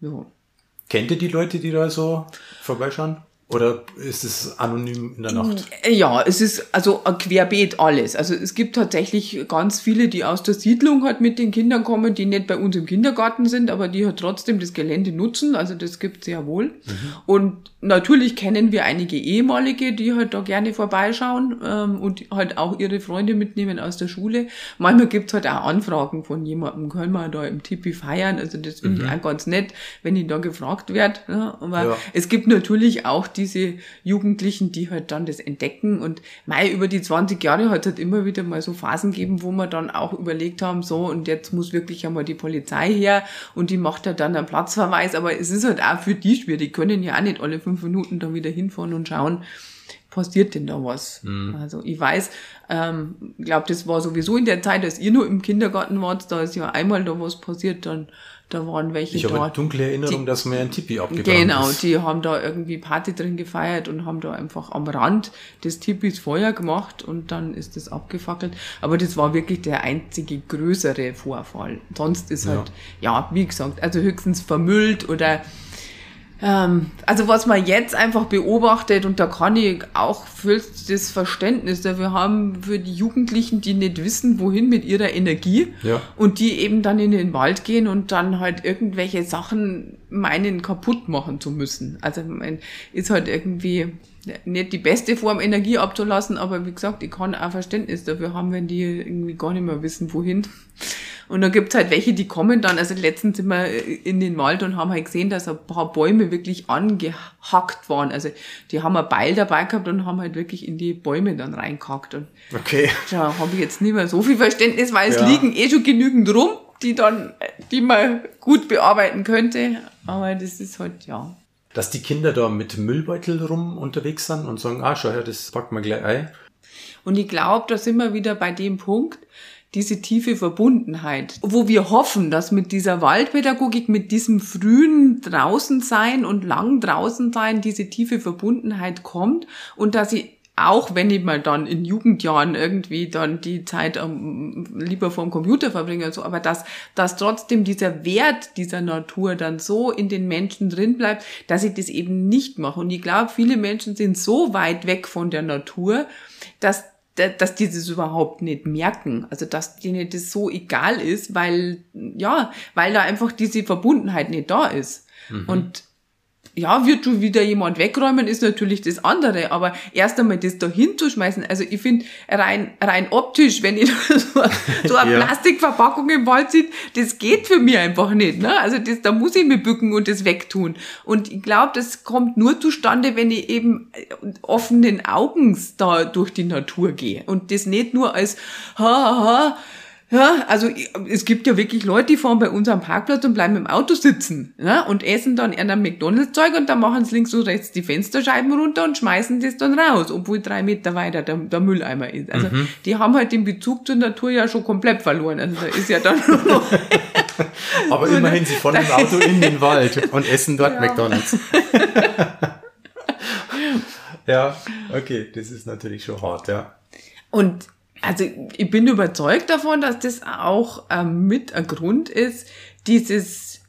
Ja. Kennt ihr die Leute, die da so vorbeischauen? Oder ist es anonym in der Nacht? Ja, es ist also querbeet alles. Also es gibt tatsächlich ganz viele, die aus der Siedlung halt mit den Kindern kommen, die nicht bei uns im Kindergarten sind, aber die halt trotzdem das Gelände nutzen. Also das gibt's sehr wohl. Und natürlich kennen wir einige ehemalige, die halt da gerne vorbeischauen ähm, und halt auch ihre Freunde mitnehmen aus der Schule. Manchmal gibt's halt auch Anfragen von jemandem, können wir da im Tipi feiern? Also das finde ich auch ganz nett, wenn ich da gefragt werde. Ja, aber Ja. es gibt natürlich auch diese Jugendlichen, die halt dann das entdecken. Und mei, über die 20 Jahre hat es halt immer wieder mal so Phasen gegeben, wo wir dann auch überlegt haben, so und jetzt muss wirklich einmal die Polizei her und die macht ja dann einen Platzverweis, aber es ist halt auch für die schwierig, die können ja auch nicht alle fünf Minuten da wieder hinfahren und schauen, passiert denn da was? Also ich weiß, ähm, glaube, das war sowieso in der Zeit, als ihr nur im Kindergarten wart, da ist ja einmal da was passiert, dann da waren welche Ich habe da. eine dunkle Erinnerung, die- dass mir ein Tipi abgebrannt Genau, ist. die haben da irgendwie Party drin gefeiert und haben da einfach am Rand des Tipis Feuer gemacht und dann ist das abgefackelt. Aber das war wirklich der einzige größere Vorfall. Sonst ist Ja. halt, ja, wie gesagt, also höchstens vermüllt oder ähm, also was man jetzt einfach beobachtet und da kann ich auch das Verständnis dafür haben für die Jugendlichen, die nicht wissen, wohin mit ihrer Energie Ja. und die eben dann in den Wald gehen und dann halt irgendwelche Sachen meinen kaputt machen zu müssen. Also ist halt irgendwie nicht die beste Form, Energie abzulassen, aber wie gesagt, ich kann auch Verständnis dafür haben, wenn die irgendwie gar nicht mehr wissen, wohin. Und dann gibt's halt welche, die kommen dann, also letztens sind wir in den Wald und haben halt gesehen, dass ein paar Bäume wirklich angehackt waren. Also die haben ein Beil dabei gehabt und haben halt wirklich in die Bäume dann reingehackt. Und Okay. da habe ich jetzt nicht mehr so viel Verständnis, weil es Ja. liegen eh schon genügend rum, die dann, die man gut bearbeiten könnte. Aber das ist halt, ja. Dass die Kinder da mit Müllbeutel rum unterwegs sind und sagen, ah, schau her, das packt man gleich ein. Und ich glaube, da sind wir wieder bei dem Punkt, diese tiefe Verbundenheit, wo wir hoffen, dass mit dieser Waldpädagogik, mit diesem frühen draußen sein und lang draußen sein, diese tiefe Verbundenheit kommt und dass ich auch wenn ich mal dann in Jugendjahren irgendwie dann die Zeit ähm, lieber vorm Computer verbringe und so, aber dass, dass trotzdem dieser Wert dieser Natur dann so in den Menschen drin bleibt, dass ich das eben nicht mache. Und ich glaube, viele Menschen sind so weit weg von der Natur, dass dass die das überhaupt nicht merken. Also, dass denen das so egal ist, weil, ja, weil da einfach diese Verbundenheit nicht da ist. Mhm. Und ja, wird schon wieder jemand wegräumen, ist natürlich das andere, aber erst einmal das da hinzuschmeißen, also ich finde rein, rein optisch, wenn ich so, so eine ja. Plastikverpackung im Wald sieht, das geht für mich einfach nicht, ne? Also das, da muss ich mich bücken und das wegtun. Und ich glaube, das kommt nur zustande, wenn ich eben offenen Augens da durch die Natur gehe und das nicht nur als, ha, ha, ha, ja, also es gibt ja wirklich Leute, die fahren bei uns am Parkplatz und bleiben im Auto sitzen ja, und essen dann eher ein McDonalds-Zeug und dann machen sie links und rechts die Fensterscheiben runter und schmeißen das dann raus, obwohl drei Meter weiter der, der Mülleimer ist. Also mhm. die haben halt den Bezug zur Natur ja schon komplett verloren. Also da ist ja dann nur noch Aber immerhin, sie fahren im Auto in den Wald und essen dort ja. McDonalds. ja, okay, das ist natürlich schon hart, ja. Und also ich bin überzeugt davon, dass das auch ähm, mit ein Grund ist, dieses,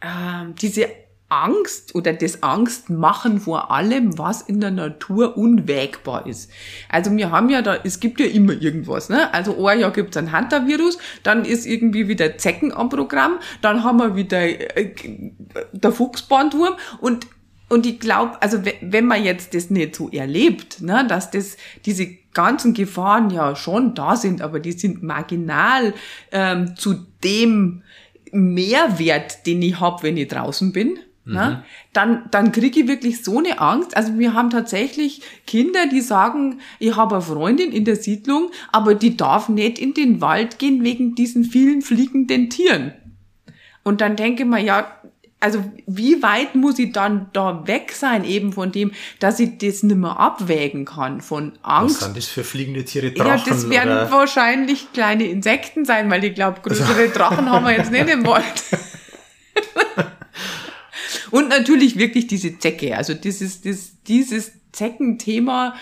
ähm, diese Angst oder das Angstmachen vor allem, was in der Natur unwägbar ist. Also wir haben ja da, es gibt ja immer irgendwas, ne? Also ein Jahr gibt's ein Hunter-Virus, dann ist irgendwie wieder Zecken am Programm, dann haben wir wieder äh, der Fuchsbandwurm und und ich glaube, also wenn man jetzt das nicht so erlebt, ne, dass das diese ganzen Gefahren ja schon da sind, aber die sind marginal ähm, zu dem Mehrwert, den ich hab, wenn ich draußen bin, mhm. ne, dann, dann kriege ich wirklich so eine Angst. Also wir haben tatsächlich Kinder, die sagen, ich habe eine Freundin in der Siedlung, aber die darf nicht in den Wald gehen wegen diesen vielen fliegenden Tieren. Und dann denke ich mir, ja, also wie weit muss ich dann da weg sein eben von dem, dass ich das nicht mehr abwägen kann von Angst. Was sind das für fliegende Tiere? Drachen? Ja, das werden oder? wahrscheinlich kleine Insekten sein, weil ich glaube, größere Drachen haben wir jetzt nicht im Wald. Und natürlich wirklich diese Zecke, also dieses, dieses, dieses Zeckenthema,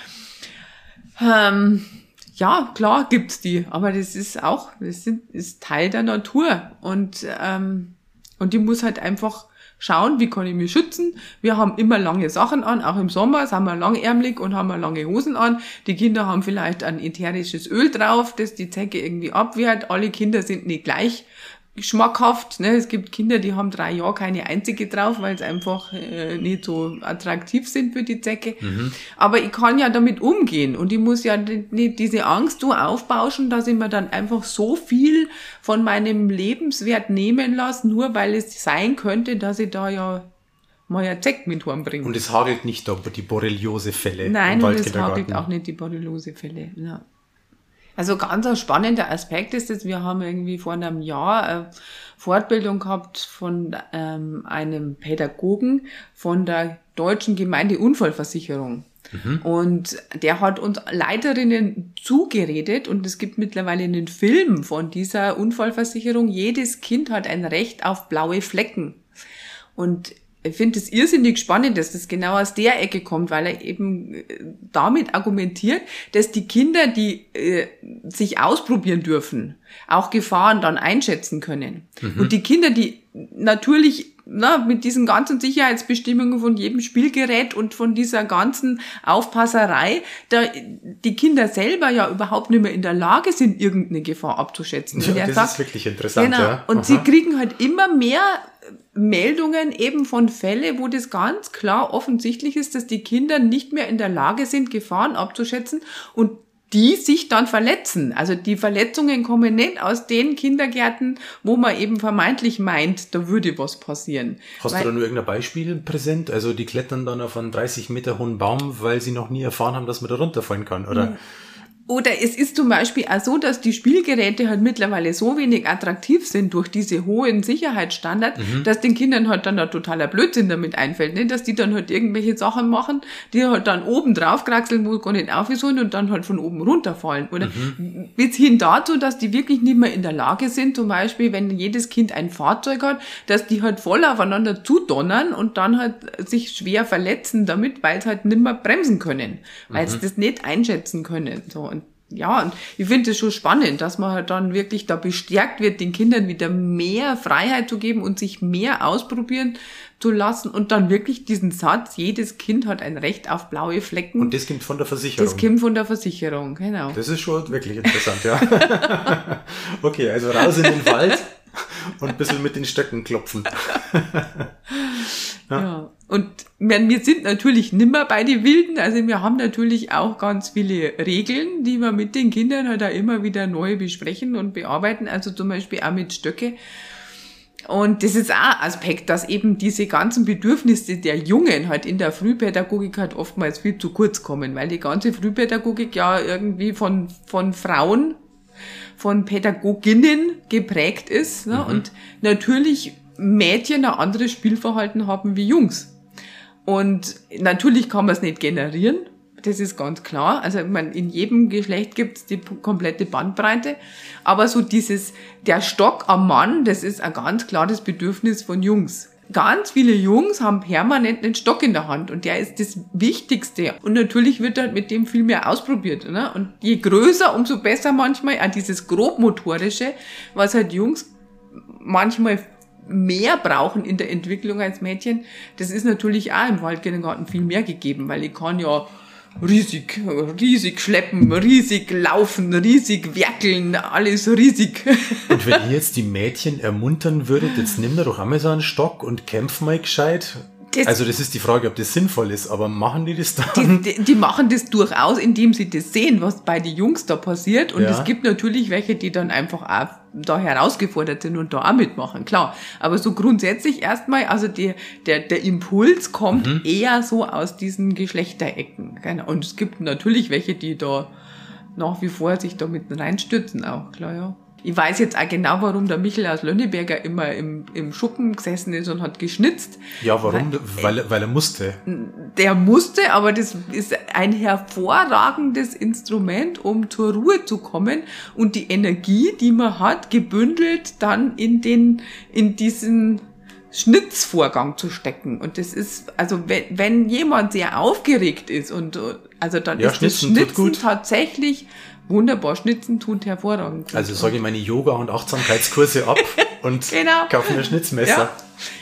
ähm, ja, klar gibt's die, aber das ist auch, das ist Teil der Natur und ähm, und die muss halt einfach schauen, wie kann ich mich schützen. Wir haben immer lange Sachen an, auch im Sommer sind wir langärmlich und haben wir lange Hosen an. Die Kinder haben vielleicht ein ätherisches Öl drauf, das die Zecke irgendwie abwehrt. Alle Kinder sind nicht gleich schmackhaft. Ne? Es gibt Kinder, die haben drei Jahre keine einzige drauf, weil es einfach äh, nicht so attraktiv sind für die Zecke. Mhm. Aber ich kann ja damit umgehen und ich muss ja nicht diese Angst so aufbauschen, dass ich mir dann einfach so viel von meinem Lebenswert nehmen lasse, nur weil es sein könnte, dass ich da ja mal ein Zeck mit bringe. Und es hagelt nicht da die Borreliose-Fälle. Nein, und es hagelt auch nicht die Borreliose-Fälle. Ja. Also ganz ein spannender Aspekt ist es, wir haben irgendwie vor einem Jahr eine Fortbildung gehabt von ähm, einem Pädagogen von der Deutschen Gemeindeunfallversicherung. Mhm. Und der hat uns Leiterinnen zugeredet und es gibt mittlerweile einen Film von dieser Unfallversicherung. Jedes Kind hat ein Recht auf blaue Flecken. Und ich finde es irrsinnig spannend, dass das genau aus der Ecke kommt, weil er eben äh, damit argumentiert, dass die Kinder, die äh, sich ausprobieren dürfen, auch Gefahren dann einschätzen können. Mhm. Und die Kinder, die natürlich na, mit diesen ganzen Sicherheitsbestimmungen von jedem Spielgerät und von dieser ganzen Aufpasserei, da die Kinder selber ja überhaupt nicht mehr in der Lage sind, irgendeine Gefahr abzuschätzen. Ja, das sagt, ist wirklich interessant. Genau. Ja. Und Aha. sie kriegen halt immer mehr Meldungen eben von Fälle, wo das ganz klar offensichtlich ist, dass die Kinder nicht mehr in der Lage sind, Gefahren abzuschätzen und die sich dann verletzen. Also die Verletzungen kommen nicht aus den Kindergärten, wo man eben vermeintlich meint, da würde was passieren. Hast weil, du da nur irgendein Beispiel präsent? Also die klettern dann auf einen 30 Meter hohen Baum, weil sie noch nie erfahren haben, dass man da runterfallen kann, oder? Oder es ist zum Beispiel auch so, dass die Spielgeräte halt mittlerweile so wenig attraktiv sind durch diese hohen Sicherheitsstandards, mhm. dass den Kindern halt dann ein totaler Blödsinn damit einfällt, ne? dass die dann halt irgendwelche Sachen machen, die halt dann oben drauf kraxeln, wo gar nicht auf sollen und dann halt von oben runterfallen. Oder mhm. bis hin dazu, dass die wirklich nicht mehr in der Lage sind, zum Beispiel, wenn jedes Kind ein Fahrzeug hat, dass die halt voll aufeinander zudonnern und dann halt sich schwer verletzen damit, weil sie halt nicht mehr bremsen können, weil sie mhm. das nicht einschätzen können. So ja, und ich finde es schon spannend, dass man halt dann wirklich da bestärkt wird, den Kindern wieder mehr Freiheit zu geben und sich mehr ausprobieren zu lassen und dann wirklich diesen Satz, jedes Kind hat ein Recht auf blaue Flecken. Und das kommt von der Versicherung. Das kommt von der Versicherung, genau. Das ist schon wirklich interessant, ja. okay, also raus in den Wald und ein bisschen mit den Stöcken klopfen. ja. ja. Und wir sind natürlich nimmer bei den Wilden, also wir haben natürlich auch ganz viele Regeln, die wir mit den Kindern halt auch immer wieder neu besprechen und bearbeiten, also zum Beispiel auch mit Stöcke. Und das ist auch ein Aspekt, dass eben diese ganzen Bedürfnisse der Jungen halt in der Frühpädagogik halt oftmals viel zu kurz kommen, weil die ganze Frühpädagogik ja irgendwie von, von Frauen, von Pädagoginnen geprägt ist. Ne? Mhm. Und natürlich Mädchen ein anderes Spielverhalten haben wie Jungs. Und natürlich kann man es nicht generieren, das ist ganz klar. Also ich meine, in jedem Geschlecht gibt es die komplette Bandbreite. Aber so dieses, der Stock am Mann, das ist ein ganz klares Bedürfnis von Jungs. Ganz viele Jungs haben permanent einen Stock in der Hand und der ist das Wichtigste. Und natürlich wird halt mit dem viel mehr ausprobiert. Ne? Und je größer, umso besser manchmal. Auch dieses grobmotorische, was halt Jungs manchmal mehr brauchen in der Entwicklung als Mädchen, das ist natürlich auch im Waldkindergarten viel mehr gegeben, weil ich kann ja riesig, riesig schleppen, riesig laufen, riesig werkeln, alles riesig. Und wenn ihr jetzt die Mädchen ermuntern würdet, jetzt nimm doch einmal so einen Stock und kämpf mal gescheit das, also das ist die Frage, ob das sinnvoll ist, aber machen die das dann? Die, die, die machen das durchaus, indem sie das sehen, was bei den Jungs da passiert. Und ja. es gibt natürlich welche, die dann einfach auch da herausgefordert sind und da auch mitmachen, klar. Aber so grundsätzlich erstmal, also die, der, der Impuls kommt mhm. eher so aus diesen Geschlechterecken. Genau. Und es gibt natürlich welche, die da nach wie vor sich da mit reinstürzen auch, klar, ja. Ich weiß jetzt auch genau, warum der Michel aus Lönneberger immer im, im Schuppen gesessen ist und hat geschnitzt. Ja, warum? Weil, weil, weil er musste. Der musste, aber das ist ein hervorragendes Instrument, um zur Ruhe zu kommen und die Energie, die man hat, gebündelt dann in den, in diesen Schnitzvorgang zu stecken. Und das ist, also wenn, wenn jemand sehr aufgeregt ist und also dann ja, ist Schnitzen das Schnitzen tatsächlich wunderbar. Schnitzen tut hervorragend. Also sage ich meine Yoga- und Achtsamkeitskurse ab und genau. kaufe mir Schnitzmesser. Ja.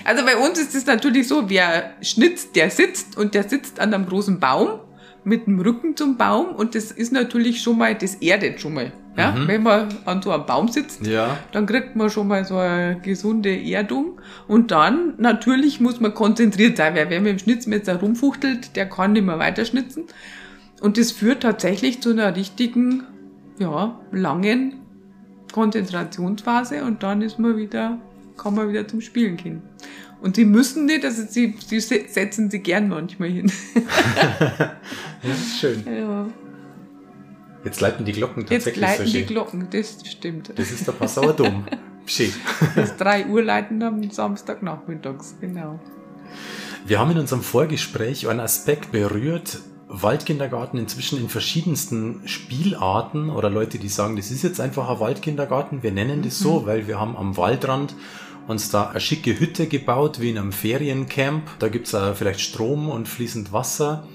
Also bei uns ist es natürlich so, wer schnitzt, der sitzt und der sitzt an einem großen Baum mit dem Rücken zum Baum und das ist natürlich schon mal, das erdet schon mal. Ja, mhm. wenn man an so einem Baum sitzt, ja. dann kriegt man schon mal so eine gesunde Erdung. Und dann, natürlich muss man konzentriert sein, weil wer mit dem Schnitzmesser rumfuchtelt, der kann nicht mehr weiter schnitzen. Und das führt tatsächlich zu einer richtigen ja, langen Konzentrationsphase und dann ist man wieder, kann man wieder zum Spielen gehen. Und sie müssen nicht, also sie, sie setzen sie gern manchmal hin. ja, schön. Ja. Jetzt leiten die Glocken tatsächlich Jetzt leiten so die Glocken, das stimmt. Das ist der Passauer Dom. Schön. Das 3 Uhr leiten am Samstagnachmittags, genau. Wir haben in unserem Vorgespräch einen Aspekt berührt, Waldkindergarten inzwischen in verschiedensten Spielarten oder Leute, die sagen, das ist jetzt einfach ein Waldkindergarten. Wir nennen das so, mhm. weil wir haben am Waldrand uns da eine schicke Hütte gebaut, wie in einem Feriencamp. Da gibt's es vielleicht Strom und fließend Wasser.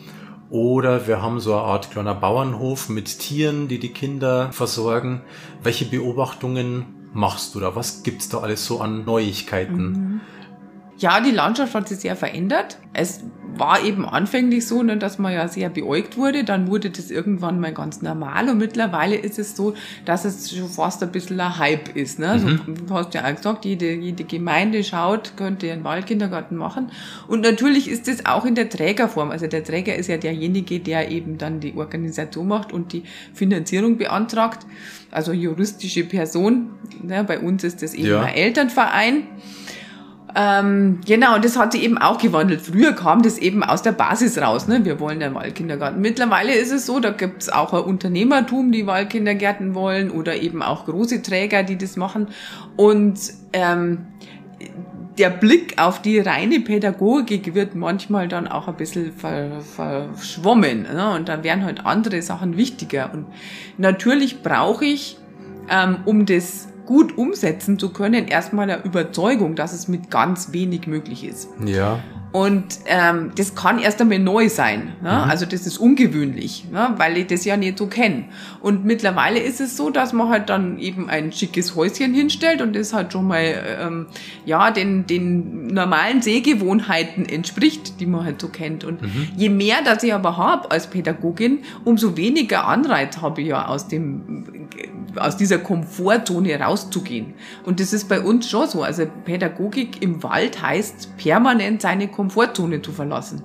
Oder wir haben so eine Art kleiner Bauernhof mit Tieren, die die Kinder versorgen. Welche Beobachtungen machst du da? Was gibt's da alles so an Neuigkeiten? Mhm. Ja, die Landschaft hat sich sehr verändert. Es war eben anfänglich so, ne, dass man ja sehr beäugt wurde. Dann wurde das irgendwann mal ganz normal. Und mittlerweile ist es so, dass es schon fast ein bisschen ein Hype ist. Ne? Mhm. So, du hast ja auch gesagt, jede, jede Gemeinde schaut, könnte einen Waldkindergarten machen. Und natürlich ist es auch in der Trägerform. Also der Träger ist ja derjenige, der eben dann die Organisation macht und die Finanzierung beantragt. Also juristische Person. Ne? Bei uns ist das eben ja. ein Elternverein. Ähm, genau, das hat sich eben auch gewandelt. Früher kam das eben aus der Basis raus. Ne? Wir wollen einen Waldkindergarten. Mittlerweile ist es so, da gibt es auch ein Unternehmertum, die Waldkindergärten wollen oder eben auch große Träger, die das machen. Und ähm, der Blick auf die reine Pädagogik wird manchmal dann auch ein bisschen verschwommen. Ne? Und dann werden halt andere Sachen wichtiger. Und natürlich brauche ich, ähm, um das gut umsetzen zu können, erstmal eine Überzeugung, dass es mit ganz wenig möglich ist. Ja. Und ähm, das kann erst einmal neu sein. Ne? Mhm. Also das ist ungewöhnlich, ne? weil ich das ja nicht so kenne. Und mittlerweile ist es so, dass man halt dann eben ein schickes Häuschen hinstellt und das halt schon mal ähm, ja den, den normalen Sehgewohnheiten entspricht, die man halt so kennt. Und mhm. je mehr das ich aber habe als Pädagogin, umso weniger Anreiz habe ich ja aus dem aus dieser Komfortzone rauszugehen. Und das ist bei uns schon so. Also Pädagogik im Wald heißt permanent seine Komfortzone zu verlassen.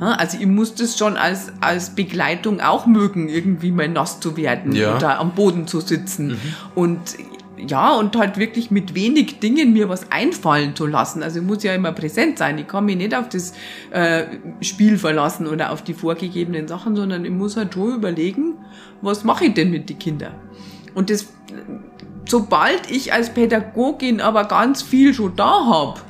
Also ich muss das schon als, als Begleitung auch mögen, irgendwie mal nass zu werden ja. oder am Boden zu sitzen. Mhm. Und ja, und halt wirklich mit wenig Dingen mir was einfallen zu lassen. Also ich muss ja immer präsent sein. Ich kann mich nicht auf das äh, Spiel verlassen oder auf die vorgegebenen Sachen, sondern ich muss halt schon überlegen, was mache ich denn mit den Kindern? Und das, sobald ich als Pädagogin aber ganz viel schon da habe,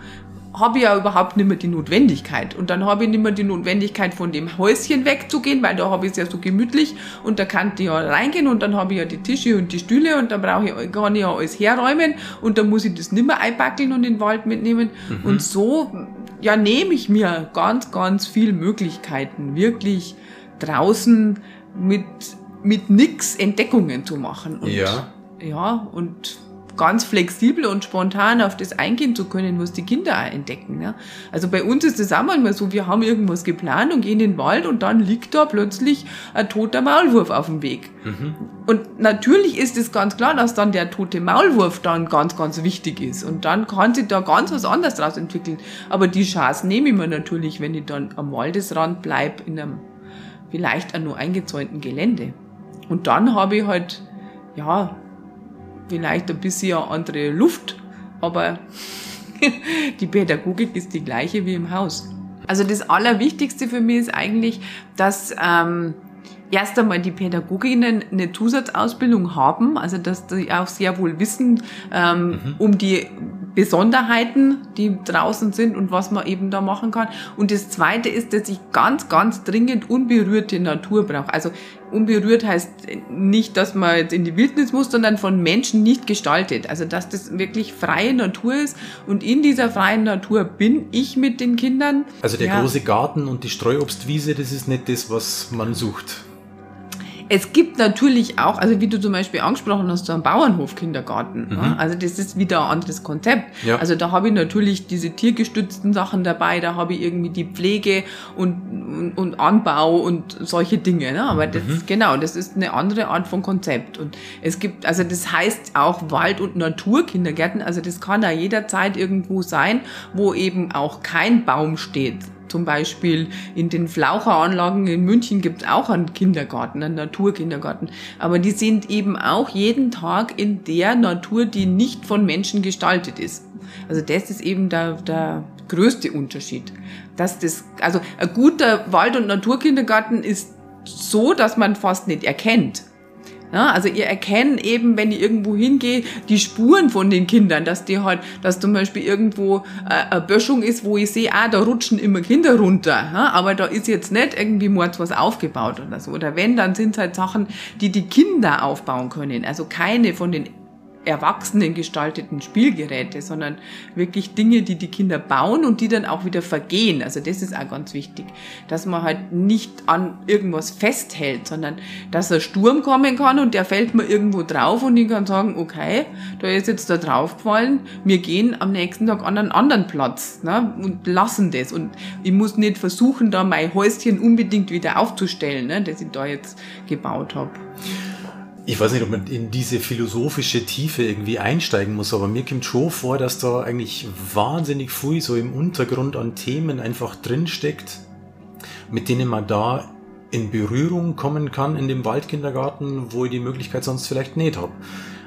habe ich ja überhaupt nicht mehr die Notwendigkeit. Und dann habe ich nicht mehr die Notwendigkeit, von dem Häuschen wegzugehen, weil da habe ich es ja so gemütlich und da kann ich ja reingehen und dann habe ich ja die Tische und die Stühle und dann brauche ich, kann ich ja alles herräumen und dann muss ich das nicht mehr einpackeln und in den Wald mitnehmen. Mhm. Und so, ja, nehme ich mir ganz, ganz viel Möglichkeiten, wirklich draußen mit mit nix Entdeckungen zu machen. Und, ja. Ja, und ganz flexibel und spontan auf das eingehen zu können, was die Kinder auch entdecken. Ne? Also bei uns ist es auch manchmal so, wir haben irgendwas geplant und gehen in den Wald und dann liegt da plötzlich ein toter Maulwurf auf dem Weg. Mhm. Und natürlich ist es ganz klar, dass dann der tote Maulwurf dann ganz, ganz wichtig ist. Und dann kann sich da ganz was anderes daraus entwickeln. Aber die Chance nehme ich mir natürlich, wenn ich dann am Waldesrand bleibe, in einem vielleicht auch nur eingezäunten Gelände. Und dann habe ich halt, ja, vielleicht ein bisschen andere Luft, aber die Pädagogik ist die gleiche wie im Haus. Also das Allerwichtigste für mich ist eigentlich, dass ähm, erst einmal die Pädagoginnen eine Zusatzausbildung haben, also dass die auch sehr wohl wissen ähm, mhm. um die Besonderheiten, die draußen sind und was man eben da machen kann. Und das Zweite ist, dass ich ganz, ganz dringend unberührte Natur brauche. Also unberührt heißt nicht, dass man jetzt in die Wildnis muss, sondern von Menschen nicht gestaltet. Also dass das wirklich freie Natur ist. Und in dieser freien Natur bin ich mit den Kindern. Also der ja. große Garten und die Streuobstwiese, das ist nicht das, was man sucht. Es gibt natürlich auch, also wie du zum Beispiel angesprochen hast, so einen Bauernhof-Kindergarten. Mhm. Ja? Also das ist wieder ein anderes Konzept. Ja. Also da habe ich natürlich diese tiergestützten Sachen dabei, da habe ich irgendwie die Pflege und, und, und Anbau und solche Dinge. Ne? Aber das, mhm. genau, das ist eine andere Art von Konzept. Und es gibt, also das heißt auch Wald- und Naturkindergärten. Also das kann da jederzeit irgendwo sein, wo eben auch kein Baum steht zum Beispiel in den Flaucheranlagen in München gibt es auch einen Kindergarten, einen Naturkindergarten. Aber die sind eben auch jeden Tag in der Natur, die nicht von Menschen gestaltet ist. Also das ist eben der, der größte Unterschied. Dass das, also ein guter Wald- und Naturkindergarten ist so, dass man fast nicht erkennt, ja, also ihr erkennt eben, wenn ich irgendwo hingehe, die Spuren von den Kindern, dass die halt, dass zum Beispiel irgendwo äh, eine Böschung ist, wo ich sehe, ah, da rutschen immer Kinder runter, ja, aber da ist jetzt nicht irgendwie mords was aufgebaut oder so. Oder wenn, dann sind es halt Sachen, die die Kinder aufbauen können. Also keine von den Erwachsenen gestalteten Spielgeräte, sondern wirklich Dinge, die die Kinder bauen und die dann auch wieder vergehen. Also das ist auch ganz wichtig, dass man halt nicht an irgendwas festhält, sondern dass ein Sturm kommen kann und der fällt mir irgendwo drauf und ich kann sagen, okay, da ist jetzt da draufgefallen, wir gehen am nächsten Tag an einen anderen Platz ne, und lassen das. Und ich muss nicht versuchen, da mein Häuschen unbedingt wieder aufzustellen, ne, das ich da jetzt gebaut habe. Ich weiß nicht, ob man in diese philosophische Tiefe irgendwie einsteigen muss, aber mir kommt schon vor, dass da eigentlich wahnsinnig viel so im Untergrund an Themen einfach drinsteckt, mit denen man da in Berührung kommen kann in dem Waldkindergarten, wo ich die Möglichkeit sonst vielleicht nicht habe.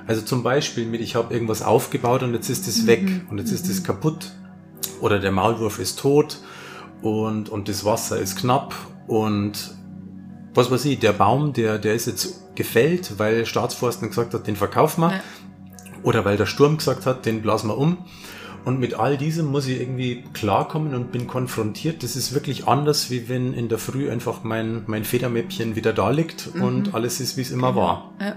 Also zum Beispiel mit, ich habe irgendwas aufgebaut und jetzt ist es weg mhm. und jetzt ist es kaputt. oder der Maulwurf ist tot und, und das Wasser ist knapp und was weiß ich, der Baum, der, der ist jetzt gefällt, weil Staatsforsten gesagt hat, den verkaufen wir. Ja. Oder weil der Sturm gesagt hat, den blasen wir um. Und mit all diesem muss ich irgendwie klarkommen und bin konfrontiert. Das ist wirklich anders, wie wenn in der Früh einfach mein, mein Federmäppchen wieder da liegt mhm. und alles ist, wie es immer genau. war. Ja.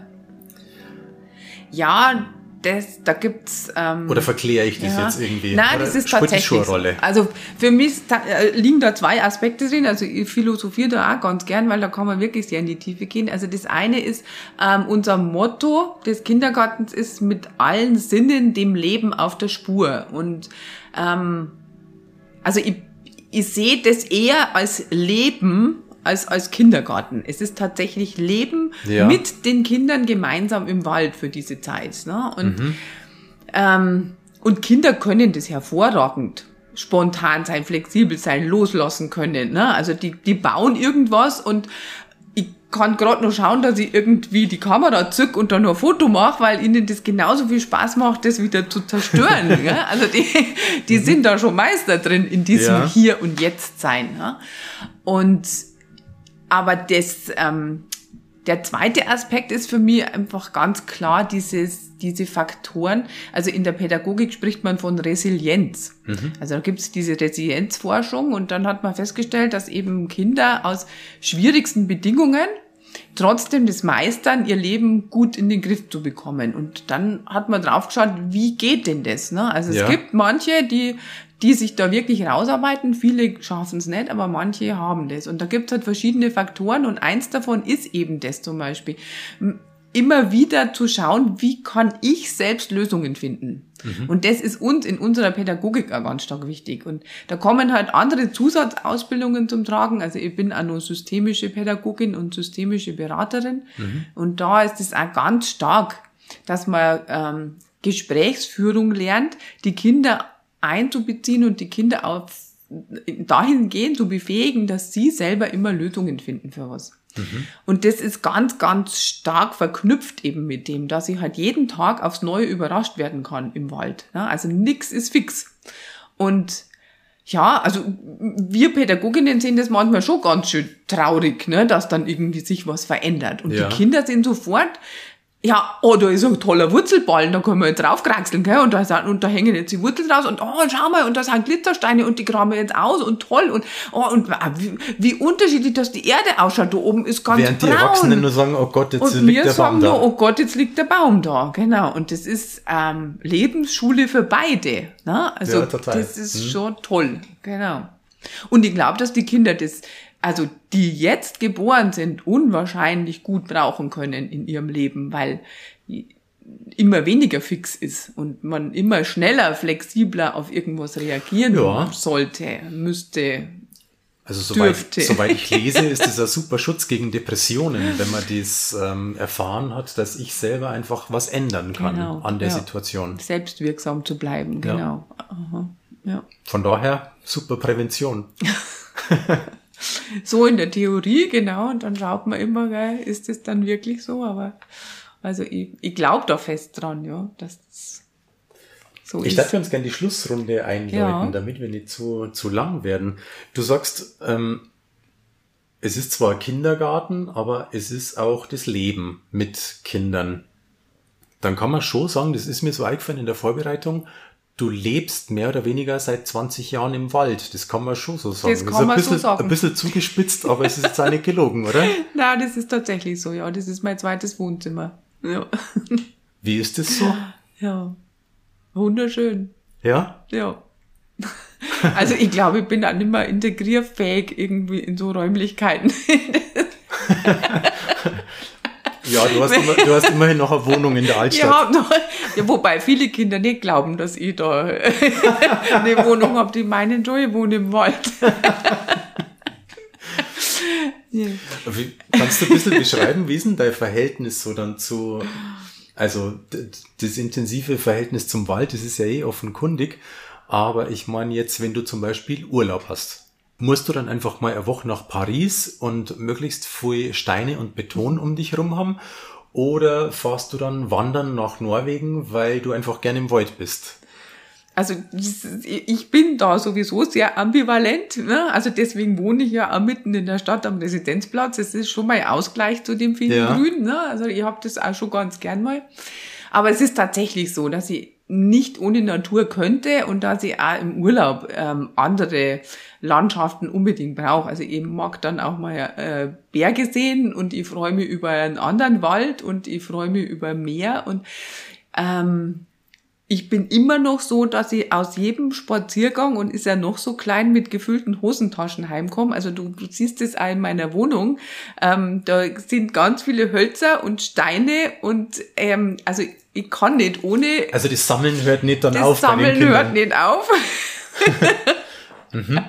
ja, das, da gibt's ähm, oder verkläre ich das ja. jetzt irgendwie? Nein, das ist tatsächlich. So. Also für mich äh, liegen da zwei Aspekte drin. Also ich philosophiere da auch ganz gern, weil da kann man wirklich sehr in die Tiefe gehen. Also das eine ist ähm, unser Motto des Kindergartens ist mit allen Sinnen dem Leben auf der Spur und ähm, also ich, ich sehe das eher als Leben als, als Kindergarten. Es ist tatsächlich Leben ja. mit den Kindern gemeinsam im Wald für diese Zeit. Ne? Und, mhm. ähm, und Kinder können das hervorragend spontan sein, flexibel sein, loslassen können. Ne? Also die, die bauen irgendwas und ich kann gerade nur schauen, dass ich irgendwie die Kamera zück und dann nur ein Foto mache, weil ihnen das genauso viel Spaß macht, das wieder zu zerstören. ja? Also die, die mhm. sind da schon Meister drin in diesem ja. Hier und Jetzt sein. Ja? Und aber das, ähm, der zweite Aspekt ist für mich einfach ganz klar dieses, diese Faktoren. Also in der Pädagogik spricht man von Resilienz. Mhm. Also da gibt es diese Resilienzforschung und dann hat man festgestellt, dass eben Kinder aus schwierigsten Bedingungen trotzdem das meistern, ihr Leben gut in den Griff zu bekommen. Und dann hat man drauf geschaut, wie geht denn das? Ne? Also es ja. gibt manche, die die sich da wirklich rausarbeiten. Viele schaffen es nicht, aber manche haben das. Und da gibt es halt verschiedene Faktoren und eins davon ist eben das zum Beispiel. Immer wieder zu schauen, wie kann ich selbst Lösungen finden. Mhm. Und das ist uns in unserer Pädagogik auch ganz stark wichtig. Und da kommen halt andere Zusatzausbildungen zum Tragen. Also ich bin auch nur systemische Pädagogin und systemische Beraterin. Mhm. Und da ist es auch ganz stark, dass man ähm, Gesprächsführung lernt, die Kinder einzubeziehen und die Kinder auf dahingehend zu befähigen, dass sie selber immer Lösungen finden für was. Mhm. Und das ist ganz, ganz stark verknüpft eben mit dem, dass ich halt jeden Tag aufs Neue überrascht werden kann im Wald. Also nix ist fix. Und ja, also wir Pädagoginnen sehen das manchmal schon ganz schön traurig, ne, dass dann irgendwie sich was verändert. Und ja. die Kinder sind sofort ja, oh, da ist ein toller Wurzelballen, da können wir jetzt draufkraxeln, gell? Und da, sind, und da hängen jetzt die Wurzeln raus und oh, schau mal, und da sind Glitzersteine und die graben wir jetzt aus und toll und oh, und wie, wie unterschiedlich das die Erde ausschaut. Da oben ist ganz Während braun. die Erwachsenen nur sagen, oh Gott, jetzt und liegt der Baum da. Nur, oh Gott, jetzt liegt der Baum da, genau. Und das ist ähm, Lebensschule für beide. Ne? Also ja, total. das ist hm. schon toll, genau. Und ich glaube, dass die Kinder das also die jetzt geboren sind, unwahrscheinlich gut brauchen können in ihrem Leben, weil immer weniger fix ist und man immer schneller, flexibler auf irgendwas reagieren ja. sollte, müsste. Also soweit, soweit ich lese, ist das ein super Schutz gegen Depressionen, wenn man dies ähm, erfahren hat, dass ich selber einfach was ändern kann genau, an der ja. Situation. Selbstwirksam zu bleiben, genau. Ja. Von daher super Prävention. so in der Theorie, genau, und dann schaut man immer, gell, ist es dann wirklich so, aber also ich, ich glaube da fest dran, ja, dass das so ich darf uns gerne die Schlussrunde einläuten, ja. damit wir nicht zu, zu lang werden. Du sagst, ähm, es ist zwar Kindergarten, aber es ist auch das Leben mit Kindern. Dann kann man schon sagen, das ist mir so eingefallen in der Vorbereitung, du lebst mehr oder weniger seit 20 Jahren im Wald. Das kann man schon so sagen. Das, kann das ist man bisschen, so sagen. ein bisschen zugespitzt, aber es ist jetzt auch nicht gelogen, oder? Nein, das ist tatsächlich so, ja. Das ist mein zweites Wohnzimmer. Ja. Wie ist das so? Ja. Wunderschön. Ja? Ja. Also ich glaube, ich bin dann immer integrierfähig irgendwie in so Räumlichkeiten. Ja, du hast, immer, du hast immerhin noch eine Wohnung in der Altstadt. Ja, noch, ja, wobei viele Kinder nicht glauben, dass ich da eine Wohnung habe, die meinen, ich wohne im Wald. ja. Kannst du ein bisschen beschreiben, wie ist denn dein Verhältnis so dann zu, also das intensive Verhältnis zum Wald, das ist ja eh offenkundig, aber ich meine jetzt, wenn du zum Beispiel Urlaub hast, musst du dann einfach mal eine Woche nach Paris und möglichst viel Steine und Beton um dich herum haben? Oder fahrst du dann wandern nach Norwegen, weil du einfach gerne im Wald bist? also ich bin da sowieso sehr ambivalent. Ne? Also deswegen wohne ich ja auch mitten in der Stadt am Residenzplatz. Es ist schon mal Ausgleich zu dem vielen ja. Grün. Ne? Also ich habe das auch schon ganz gern mal. Aber es ist tatsächlich so, dass ich nicht ohne Natur könnte und dass ich auch im Urlaub ähm, andere Landschaften unbedingt brauche. Also ich mag dann auch mal äh, Berge sehen und ich freue mich über einen anderen Wald und ich freue mich über Meer und ähm, ich bin immer noch so, dass ich aus jedem Spaziergang und ist ja noch so klein mit gefüllten Hosentaschen heimkomme. Also du, du siehst es auch in meiner Wohnung. Ähm, da sind ganz viele Hölzer und Steine und ähm, also ich kann nicht ohne. Also das Sammeln hört nicht dann das auf. Das Sammeln hört nicht auf. mhm.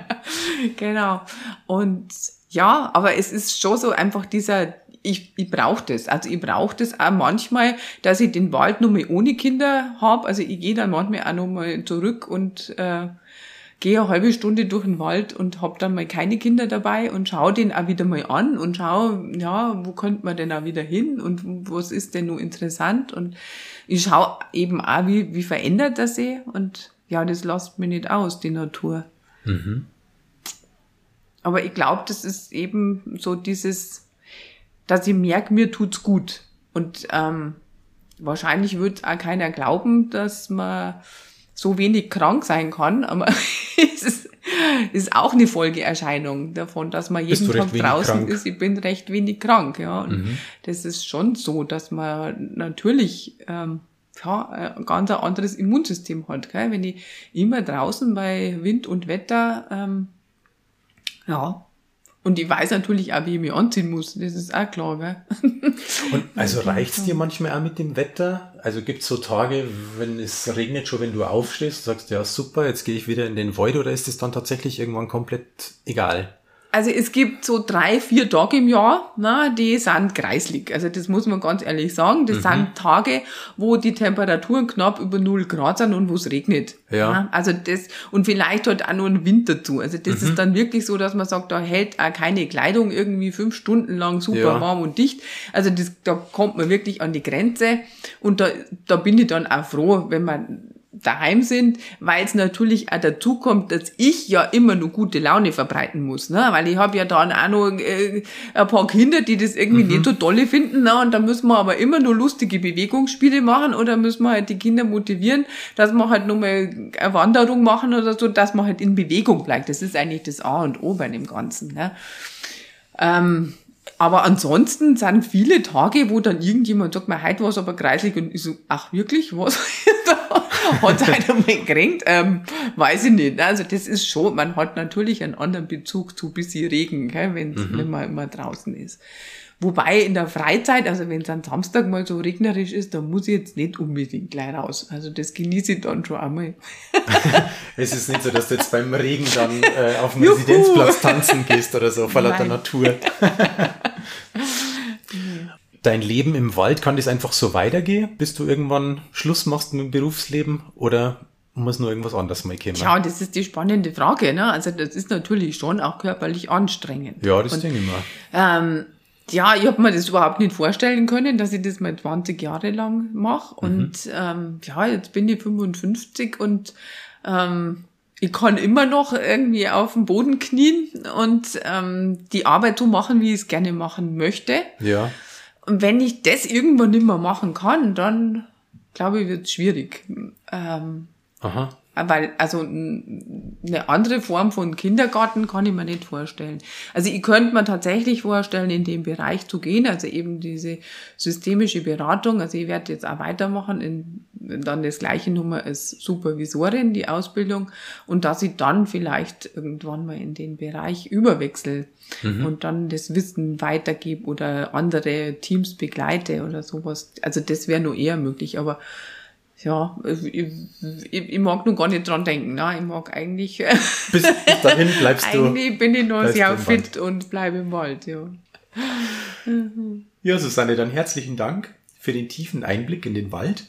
Genau. Und ja, aber es ist schon so einfach dieser ich, ich brauche das. Also ich brauche das auch manchmal, dass ich den Wald nur mal ohne Kinder hab. Also ich gehe dann manchmal auch noch mal zurück und äh, gehe eine halbe Stunde durch den Wald und hab dann mal keine Kinder dabei und schau den auch wieder mal an und schau, ja, wo könnte man denn auch wieder hin und was ist denn nur interessant und ich schau eben auch, wie, wie verändert das sich und ja, das lasst mich nicht aus, die Natur. Mhm. Aber ich glaube, das ist eben so dieses, dass ich merke, mir tut's gut. Und ähm, wahrscheinlich wird auch keiner glauben, dass man so wenig krank sein kann, aber es ist, ist auch eine Folgeerscheinung davon, dass man jeden Tag draußen krank? ist. Ich bin recht wenig krank, ja. Mhm. das ist schon so, dass man natürlich ähm, ja, ein ganz anderes Immunsystem hat. Gell? Wenn ich immer draußen bei Wind und Wetter ähm, ja, und ich weiß natürlich auch, wie ich mich anziehen muss. Das ist auch klar, gell? Und also reicht's dir manchmal auch mit dem Wetter? Also gibt's so Tage, wenn es regnet schon, wenn du aufstehst, sagst ja super, jetzt gehe ich wieder in den Void oder ist es dann tatsächlich irgendwann komplett egal? Also es gibt so drei, vier Tage im Jahr, ne, die sind kreislig. Also das muss man ganz ehrlich sagen. Das mhm. sind Tage, wo die Temperaturen knapp über null Grad sind und wo es regnet. Ja. Ne? Also das, und vielleicht halt auch nur ein Wind dazu. Also das mhm. ist dann wirklich so, dass man sagt, da hält auch keine Kleidung irgendwie fünf Stunden lang super ja. warm und dicht. Also das, da kommt man wirklich an die Grenze. Und da, da bin ich dann auch froh, wenn man daheim sind, weil es natürlich auch dazu kommt, dass ich ja immer nur gute Laune verbreiten muss, ne? weil ich habe ja dann auch noch äh, ein paar Kinder, die das irgendwie mhm. nicht so tolle finden, ne? und da müssen wir aber immer nur lustige Bewegungsspiele machen oder müssen wir halt die Kinder motivieren, dass wir halt nochmal eine Wanderung machen oder so, dass man halt in Bewegung bleibt. Das ist eigentlich das A und O bei dem Ganzen. Ne? Ähm, aber ansonsten sind viele Tage, wo dann irgendjemand sagt, mir heute war es aber kreislig und ich so, ach wirklich, was? hat einer mal gekränkt? Ähm, weiß ich nicht. Also das ist schon, man hat natürlich einen anderen Bezug zu bisschen Regen, gell, wenn, mhm. wenn man immer draußen ist. Wobei in der Freizeit, also wenn es am Samstag mal so regnerisch ist, dann muss ich jetzt nicht unbedingt gleich raus. Also das genieße ich dann schon einmal. es ist nicht so, dass du jetzt beim Regen dann äh, auf dem. Residenzplatz tanzen gehst oder so, vor lauter Natur. Dein Leben im Wald, kann das einfach so weitergehen, bis du irgendwann Schluss machst mit dem Berufsleben oder muss nur irgendwas anderes mal kommen? Ja, das ist die spannende Frage. Ne? Also das ist natürlich schon auch körperlich anstrengend. Ja, das Und, denke ich mal. Ähm, ja, ich habe mir das überhaupt nicht vorstellen können, dass ich das mal 20 Jahre lang mache. Mhm. Und ähm, ja, jetzt bin ich 55 und ähm, ich kann immer noch irgendwie auf dem Boden knien und ähm, die Arbeit so machen, wie ich es gerne machen möchte. Ja. Und wenn ich das irgendwann nicht mehr machen kann, dann glaube ich, wird es schwierig. Ähm, Aha. Weil, also eine andere Form von Kindergarten kann ich mir nicht vorstellen. Also ich könnte mir tatsächlich vorstellen, in dem Bereich zu gehen, also eben diese systemische Beratung. Also ich werde jetzt auch weitermachen, in, dann das gleiche Nummer als Supervisorin, die Ausbildung, und dass ich dann vielleicht irgendwann mal in den Bereich überwechsel mhm. und dann das Wissen weitergebe oder andere Teams begleite oder sowas. Also das wäre nur eher möglich, aber ja, ich, ich, ich, mag nur gar nicht dran denken. Ne? Ich mag eigentlich. Bis dahin bleibst du. Eigentlich bin ich noch sehr fit und bleibe im Wald, ja. Ja, Susanne, dann herzlichen Dank für den tiefen Einblick in den Wald.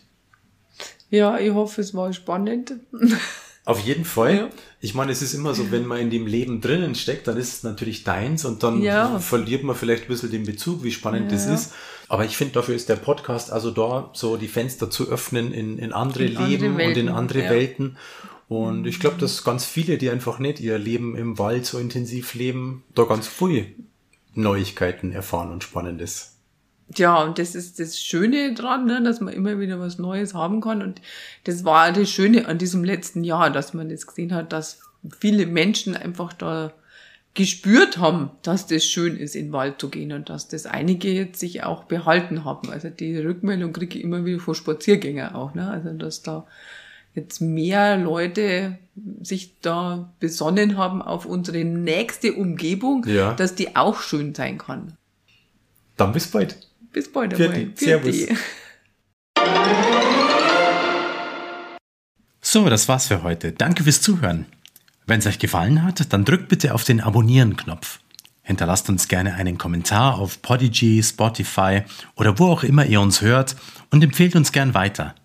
Ja, ich hoffe, es war spannend. Auf jeden Fall. Ja. Ich meine, es ist immer so, wenn man in dem Leben drinnen steckt, dann ist es natürlich deins und dann ja. verliert man vielleicht ein bisschen den Bezug, wie spannend ja. das ist. Aber ich finde, dafür ist der Podcast also da, so die Fenster zu öffnen in, in andere in Leben andere und in andere Welten. Und ich glaube, dass ganz viele, die einfach nicht ihr Leben im Wald so intensiv leben, da ganz früh Neuigkeiten erfahren und Spannendes. Ja, und das ist das Schöne dran, ne, dass man immer wieder was Neues haben kann. Und das war das Schöne an diesem letzten Jahr, dass man das gesehen hat, dass viele Menschen einfach da gespürt haben, dass das schön ist, in den Wald zu gehen und dass das einige jetzt sich auch behalten haben. Also die Rückmeldung kriege ich immer wieder von Spaziergängern auch, ne? Also dass da jetzt mehr Leute sich da besonnen haben auf unsere nächste Umgebung, ja. dass die auch schön sein kann. Dann bis bald. Bis bald einmal. Servus. So, das war's für heute. Danke fürs Zuhören. Wenn es euch gefallen hat, dann drückt bitte auf den Abonnieren-Knopf. Hinterlasst uns gerne einen Kommentar auf Podigy, Spotify oder wo auch immer ihr uns hört und empfehlt uns gern weiter.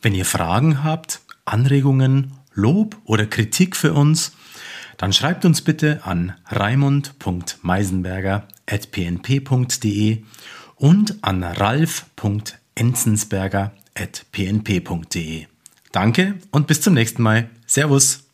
Wenn ihr Fragen habt, Anregungen, Lob oder Kritik für uns, dann schreibt uns bitte an raimund.meisenberger.pnp.de und an ralf.enzensberger.pnp.de. Danke und bis zum nächsten Mal. Servus.